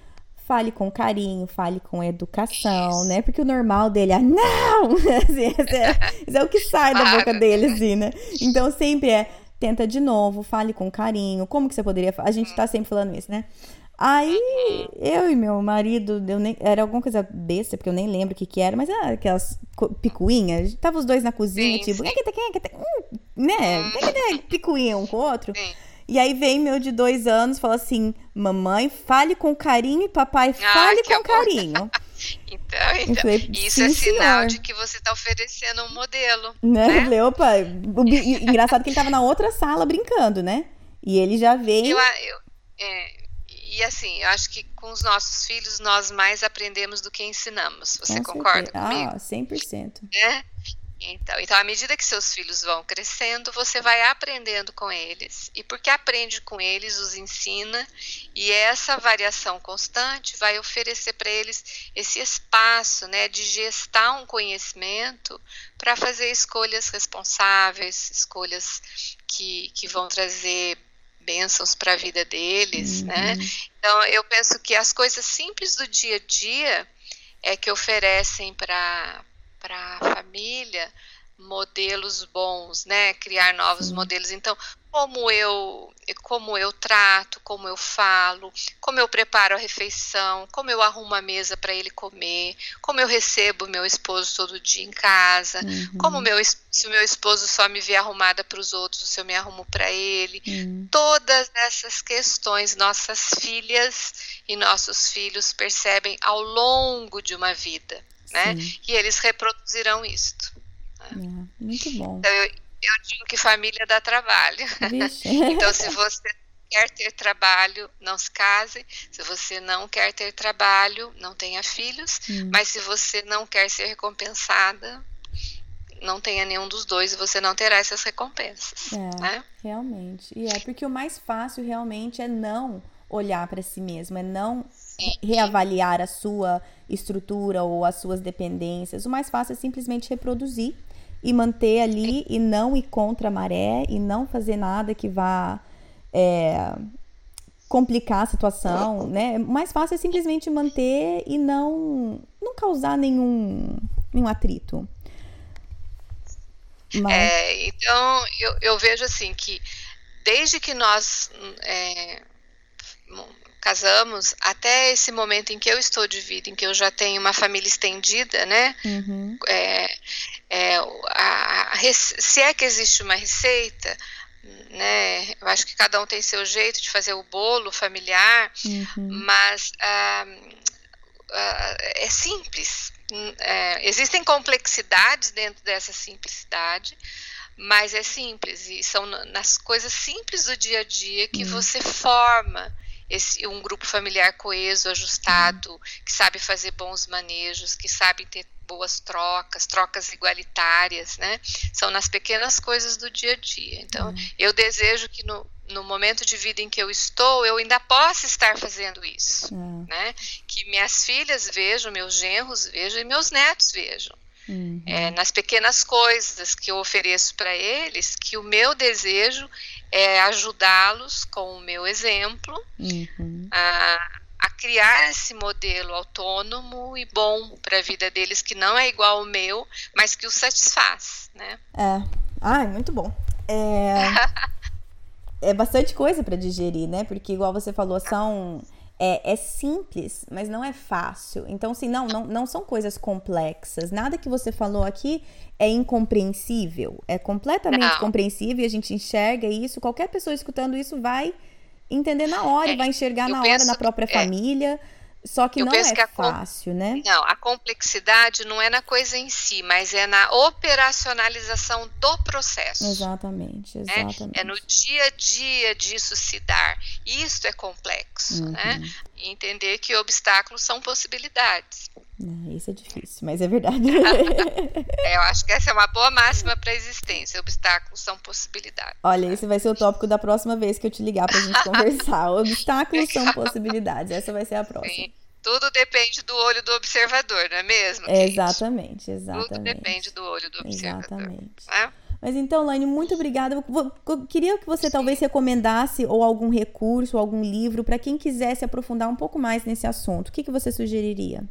fale com carinho, fale com educação, né? Porque o normal dele é não! Assim, esse, é, esse é o que sai da boca dele, assim, né? Então sempre é tenta de novo, fale com carinho. Como que você poderia. A gente tá sempre falando isso, né? Aí eu e meu marido, eu nem, era alguma coisa besta, porque eu nem lembro o que que era, mas era aquelas picuinhas. Tava os dois na cozinha, sim, tipo, sim. Né? Picuinha um com o outro. Sim. E aí vem meu de dois anos fala assim: Mamãe, fale com carinho e papai, ah, fale com carinho. então, então falei, isso é sinal de que você está oferecendo um modelo. Né? né? Falei, opa, o, engraçado que ele tava na outra sala brincando, né? E ele já veio. Eu, eu, é, e assim, eu acho que com os nossos filhos nós mais aprendemos do que ensinamos. Você com concorda certeza. comigo? Ah, 100%. É? Então, então, à medida que seus filhos vão crescendo, você vai aprendendo com eles. E porque aprende com eles, os ensina, e essa variação constante vai oferecer para eles esse espaço né, de gestar um conhecimento para fazer escolhas responsáveis, escolhas que, que vão trazer bênçãos para a vida deles, né? uhum. né? Então eu penso que as coisas simples do dia a dia é que oferecem para para a família modelos bons, né? Criar novos Sim. modelos. Então, como eu como eu trato, como eu falo, como eu preparo a refeição, como eu arrumo a mesa para ele comer, como eu recebo meu esposo todo dia em casa, uhum. como meu se o meu esposo só me vê arrumada para os outros, se eu me arrumo para ele. Uhum. Todas essas questões nossas filhas e nossos filhos percebem ao longo de uma vida, né? E eles reproduzirão isto. É, muito bom. Então, eu, eu digo que família dá trabalho. então, se você quer ter trabalho, não se case. Se você não quer ter trabalho, não tenha filhos. Hum. Mas se você não quer ser recompensada, não tenha nenhum dos dois e você não terá essas recompensas. É, né? realmente. E é porque o mais fácil realmente é não olhar para si mesmo, é não Sim. reavaliar a sua estrutura ou as suas dependências. O mais fácil é simplesmente reproduzir e manter ali e não ir contra a maré e não fazer nada que vá é, complicar a situação, né? Mais fácil é simplesmente manter e não não causar nenhum nenhum atrito. Mas... É, então eu, eu vejo assim que desde que nós é, casamos até esse momento em que eu estou de vida, em que eu já tenho uma família estendida, né? Uhum. É, é, a, a, se é que existe uma receita, né? Eu acho que cada um tem seu jeito de fazer o bolo familiar, uhum. mas ah, ah, é simples. É, existem complexidades dentro dessa simplicidade, mas é simples e são nas coisas simples do dia a dia que uhum. você forma esse, um grupo familiar coeso, ajustado, uhum. que sabe fazer bons manejos, que sabe ter boas trocas, trocas igualitárias, né? São nas pequenas coisas do dia a dia. Então, uhum. eu desejo que no, no momento de vida em que eu estou, eu ainda possa estar fazendo isso, uhum. né? Que minhas filhas vejam, meus genros vejam e meus netos vejam. Uhum. É, nas pequenas coisas que eu ofereço para eles, que o meu desejo é ajudá-los com o meu exemplo uhum. a, a, criar esse modelo autônomo e bom para a vida deles, que não é igual ao meu, mas que os satisfaz, né? É. Ah, muito bom. É, é bastante coisa para digerir, né? Porque, igual você falou, são é, é, simples, mas não é fácil. Então, assim, não, não, não são coisas complexas. Nada que você falou aqui é incompreensível. É completamente não. compreensível e a gente enxerga isso. Qualquer pessoa escutando isso vai entender na hora, é, vai enxergar na hora na própria é, família. Só que não é que fácil, né? Não, a complexidade não é na coisa em si, mas é na operacionalização do processo. Exatamente, né? exatamente. É, é no dia a dia disso se dar. Isso é complexo, né? uhum. né? E entender que obstáculos são possibilidades. É, isso é difícil, mas é verdade. é, eu acho que essa é uma boa máxima para a existência. Obstáculos são possibilidades. Olha, esse vai ser o tópico da próxima vez que eu te ligar para a gente conversar. Obstáculos são possibilidades. Essa vai ser a próxima. Sim. Tudo depende do olho do observador, não é mesmo? Exatamente, exatamente. Tudo depende do olho do observador. Exatamente. É? Mas então, Laine, muito obrigada. Eu queria que você talvez recomendasse ou algum recurso, ou algum livro para quem quisesse aprofundar um pouco mais nesse assunto. O que, que você sugeriria?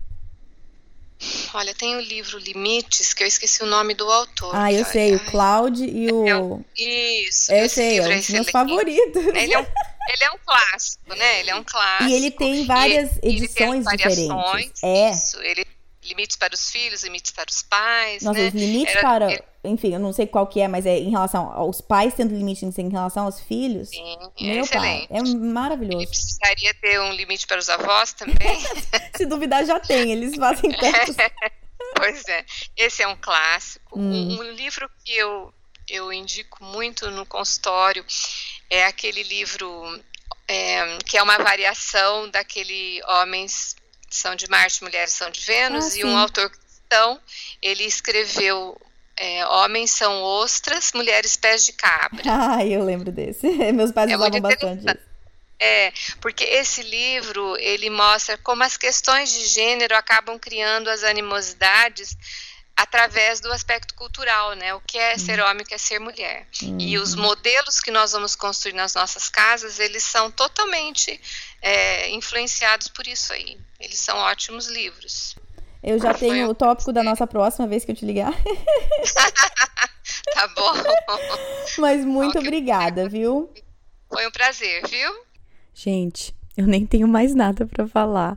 Olha, tem o livro Limites, que eu esqueci o nome do autor. Ah, eu sei, o Cloud e o. Isso, eu sei, é um dos meus favoritos. Ele é, um, ele é um clássico, né? Ele é um clássico. E ele tem várias e, edições ele tem diferentes. É. Isso, ele limites para os filhos, limites para os pais. Nossa, né? os limites Era, para. Enfim, eu não sei qual que é, mas é em relação aos pais tendo limites em relação aos filhos. Sim, meu excelente. pai. É maravilhoso. Ele precisaria ter um limite para os avós também. Se duvidar, já tem. Eles fazem tantos. pois é. Esse é um clássico. Hum. Um, um livro que eu, eu indico muito no consultório é aquele livro é, que é uma variação daquele Homens são de Marte, Mulheres são de Vênus, ah, e um autor cristão, ele escreveu é, Homens são ostras, mulheres pés de cabra. Ah, eu lembro desse. Meus pais é usavam bastante isso. É, porque esse livro, ele mostra como as questões de gênero acabam criando as animosidades através do aspecto cultural, né? O que é uhum. ser homem, o que é ser mulher. Uhum. E os modelos que nós vamos construir nas nossas casas, eles são totalmente é, influenciados por isso aí. Eles são ótimos livros. Eu já tenho o tópico da nossa próxima vez que eu te ligar. tá bom. Mas muito obrigada, viu? Foi um prazer, viu? Gente, eu nem tenho mais nada para falar.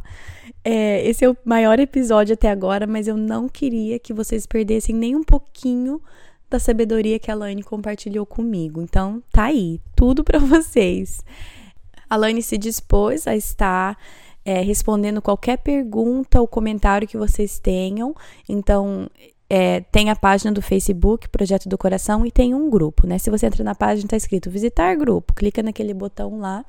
É, esse é o maior episódio até agora, mas eu não queria que vocês perdessem nem um pouquinho da sabedoria que a Laine compartilhou comigo. Então, tá aí, tudo para vocês. A Laine se dispôs a estar é, respondendo qualquer pergunta ou comentário que vocês tenham. Então, é, tem a página do Facebook, Projeto do Coração, e tem um grupo, né? Se você entra na página, tá escrito visitar grupo, clica naquele botão lá.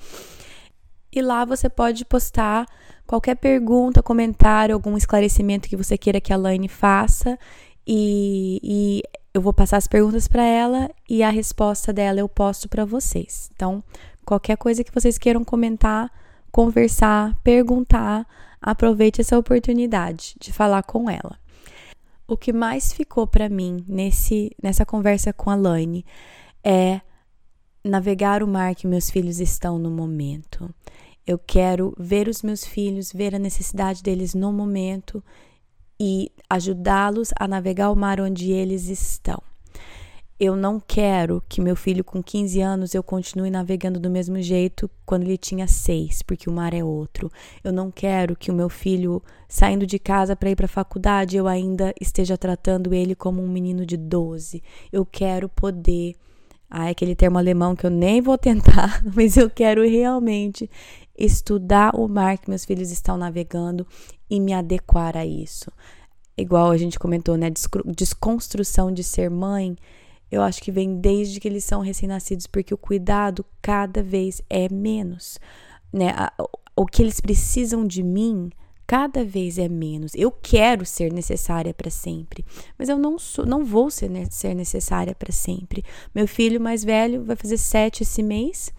E lá você pode postar qualquer pergunta, comentário, algum esclarecimento que você queira que a Laine faça. E, e eu vou passar as perguntas para ela e a resposta dela eu posto para vocês. Então, qualquer coisa que vocês queiram comentar, conversar, perguntar, aproveite essa oportunidade de falar com ela. O que mais ficou para mim nesse nessa conversa com a Laine é navegar o mar que meus filhos estão no momento. Eu quero ver os meus filhos, ver a necessidade deles no momento e ajudá-los a navegar o mar onde eles estão. Eu não quero que meu filho com 15 anos eu continue navegando do mesmo jeito quando ele tinha 6, porque o mar é outro. Eu não quero que o meu filho saindo de casa para ir para a faculdade eu ainda esteja tratando ele como um menino de 12. Eu quero poder ah, aquele termo alemão que eu nem vou tentar, mas eu quero realmente estudar o mar que meus filhos estão navegando e me adequar a isso. Igual a gente comentou, né? Desconstrução de ser mãe, eu acho que vem desde que eles são recém-nascidos, porque o cuidado cada vez é menos, né? O que eles precisam de mim cada vez é menos. Eu quero ser necessária para sempre, mas eu não sou, não vou ser, ser necessária para sempre. Meu filho mais velho vai fazer sete esse mês.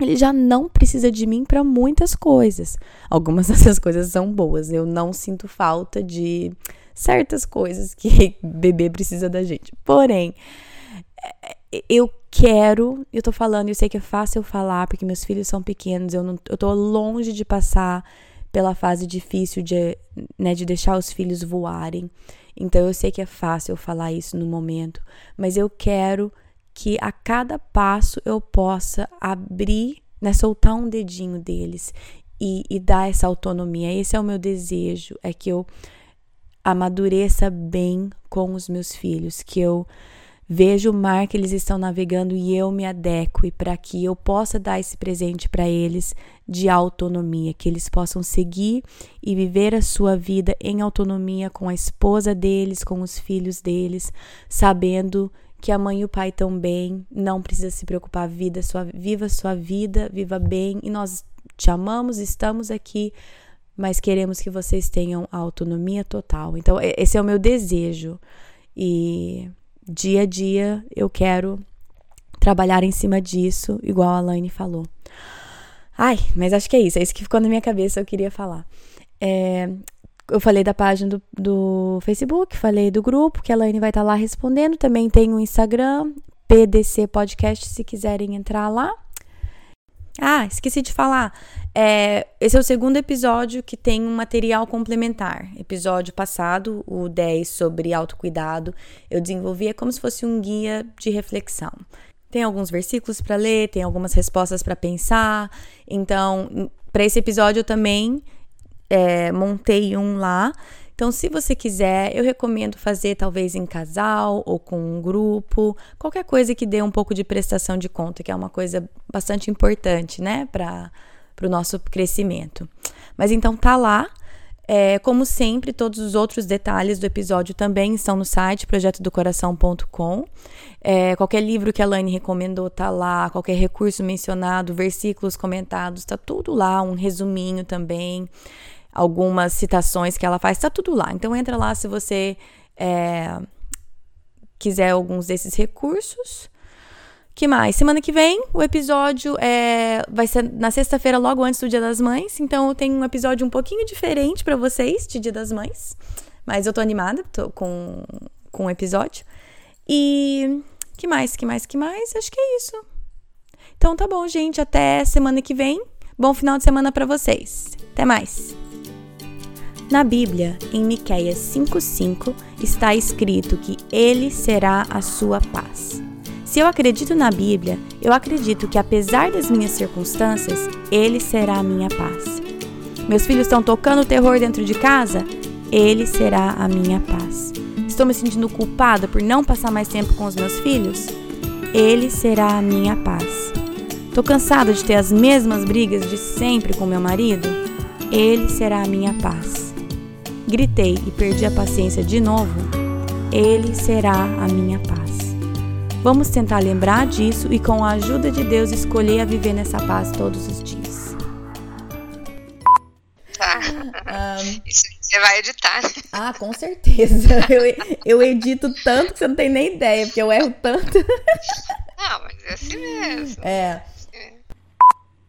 Ele já não precisa de mim para muitas coisas. Algumas dessas coisas são boas. Eu não sinto falta de certas coisas que bebê precisa da gente. Porém, eu quero, eu tô falando, eu sei que é fácil falar porque meus filhos são pequenos, eu não eu tô longe de passar pela fase difícil de, né, de deixar os filhos voarem. Então eu sei que é fácil falar isso no momento, mas eu quero que a cada passo eu possa abrir, né, soltar um dedinho deles e, e dar essa autonomia. Esse é o meu desejo, é que eu amadureça bem com os meus filhos, que eu Vejo o mar que eles estão navegando e eu me adeque para que eu possa dar esse presente para eles de autonomia, que eles possam seguir e viver a sua vida em autonomia com a esposa deles, com os filhos deles, sabendo que a mãe e o pai estão bem, não precisa se preocupar, vida, sua, viva a sua vida, viva bem e nós te amamos, estamos aqui, mas queremos que vocês tenham autonomia total. Então, esse é o meu desejo. E dia a dia eu quero trabalhar em cima disso, igual a Laine falou. Ai, mas acho que é isso, é isso que ficou na minha cabeça, eu queria falar. É, eu falei da página do, do, Facebook, falei do grupo, que a Laine vai estar tá lá respondendo. Também tem o Instagram, PDC Podcast, se quiserem entrar lá. Ah, esqueci de falar. É, esse é o segundo episódio que tem um material complementar. Episódio passado, o 10 sobre autocuidado, eu desenvolvi é como se fosse um guia de reflexão. Tem alguns versículos para ler, tem algumas respostas para pensar. Então, para esse episódio eu também é, montei um lá então, se você quiser, eu recomendo fazer talvez em casal ou com um grupo, qualquer coisa que dê um pouco de prestação de conta, que é uma coisa bastante importante, né, para o nosso crescimento. Mas então tá lá. É, como sempre, todos os outros detalhes do episódio também estão no site projetodocoração.com. É, qualquer livro que a Laine recomendou tá lá, qualquer recurso mencionado, versículos comentados, tá tudo lá, um resuminho também algumas citações que ela faz, tá tudo lá. Então entra lá se você é, quiser alguns desses recursos. Que mais? Semana que vem o episódio é, vai ser na sexta-feira, logo antes do Dia das Mães. Então eu tenho um episódio um pouquinho diferente para vocês de Dia das Mães. Mas eu tô animada tô com, com o episódio. E que mais? Que mais? Que mais? Acho que é isso. Então tá bom, gente. Até semana que vem. Bom final de semana para vocês. Até mais. Na Bíblia, em Miqueias 5:5, está escrito que ele será a sua paz. Se eu acredito na Bíblia, eu acredito que apesar das minhas circunstâncias, ele será a minha paz. Meus filhos estão tocando terror dentro de casa? Ele será a minha paz. Estou me sentindo culpada por não passar mais tempo com os meus filhos? Ele será a minha paz. Estou cansada de ter as mesmas brigas de sempre com meu marido? Ele será a minha paz gritei e perdi a paciência de novo, Ele será a minha paz. Vamos tentar lembrar disso e, com a ajuda de Deus, escolher a viver nessa paz todos os dias. Tá. Um, isso, Você vai editar. Né? Ah, com certeza. Eu, eu edito tanto que você não tem nem ideia, porque eu erro tanto. Não, mas é assim mesmo. É.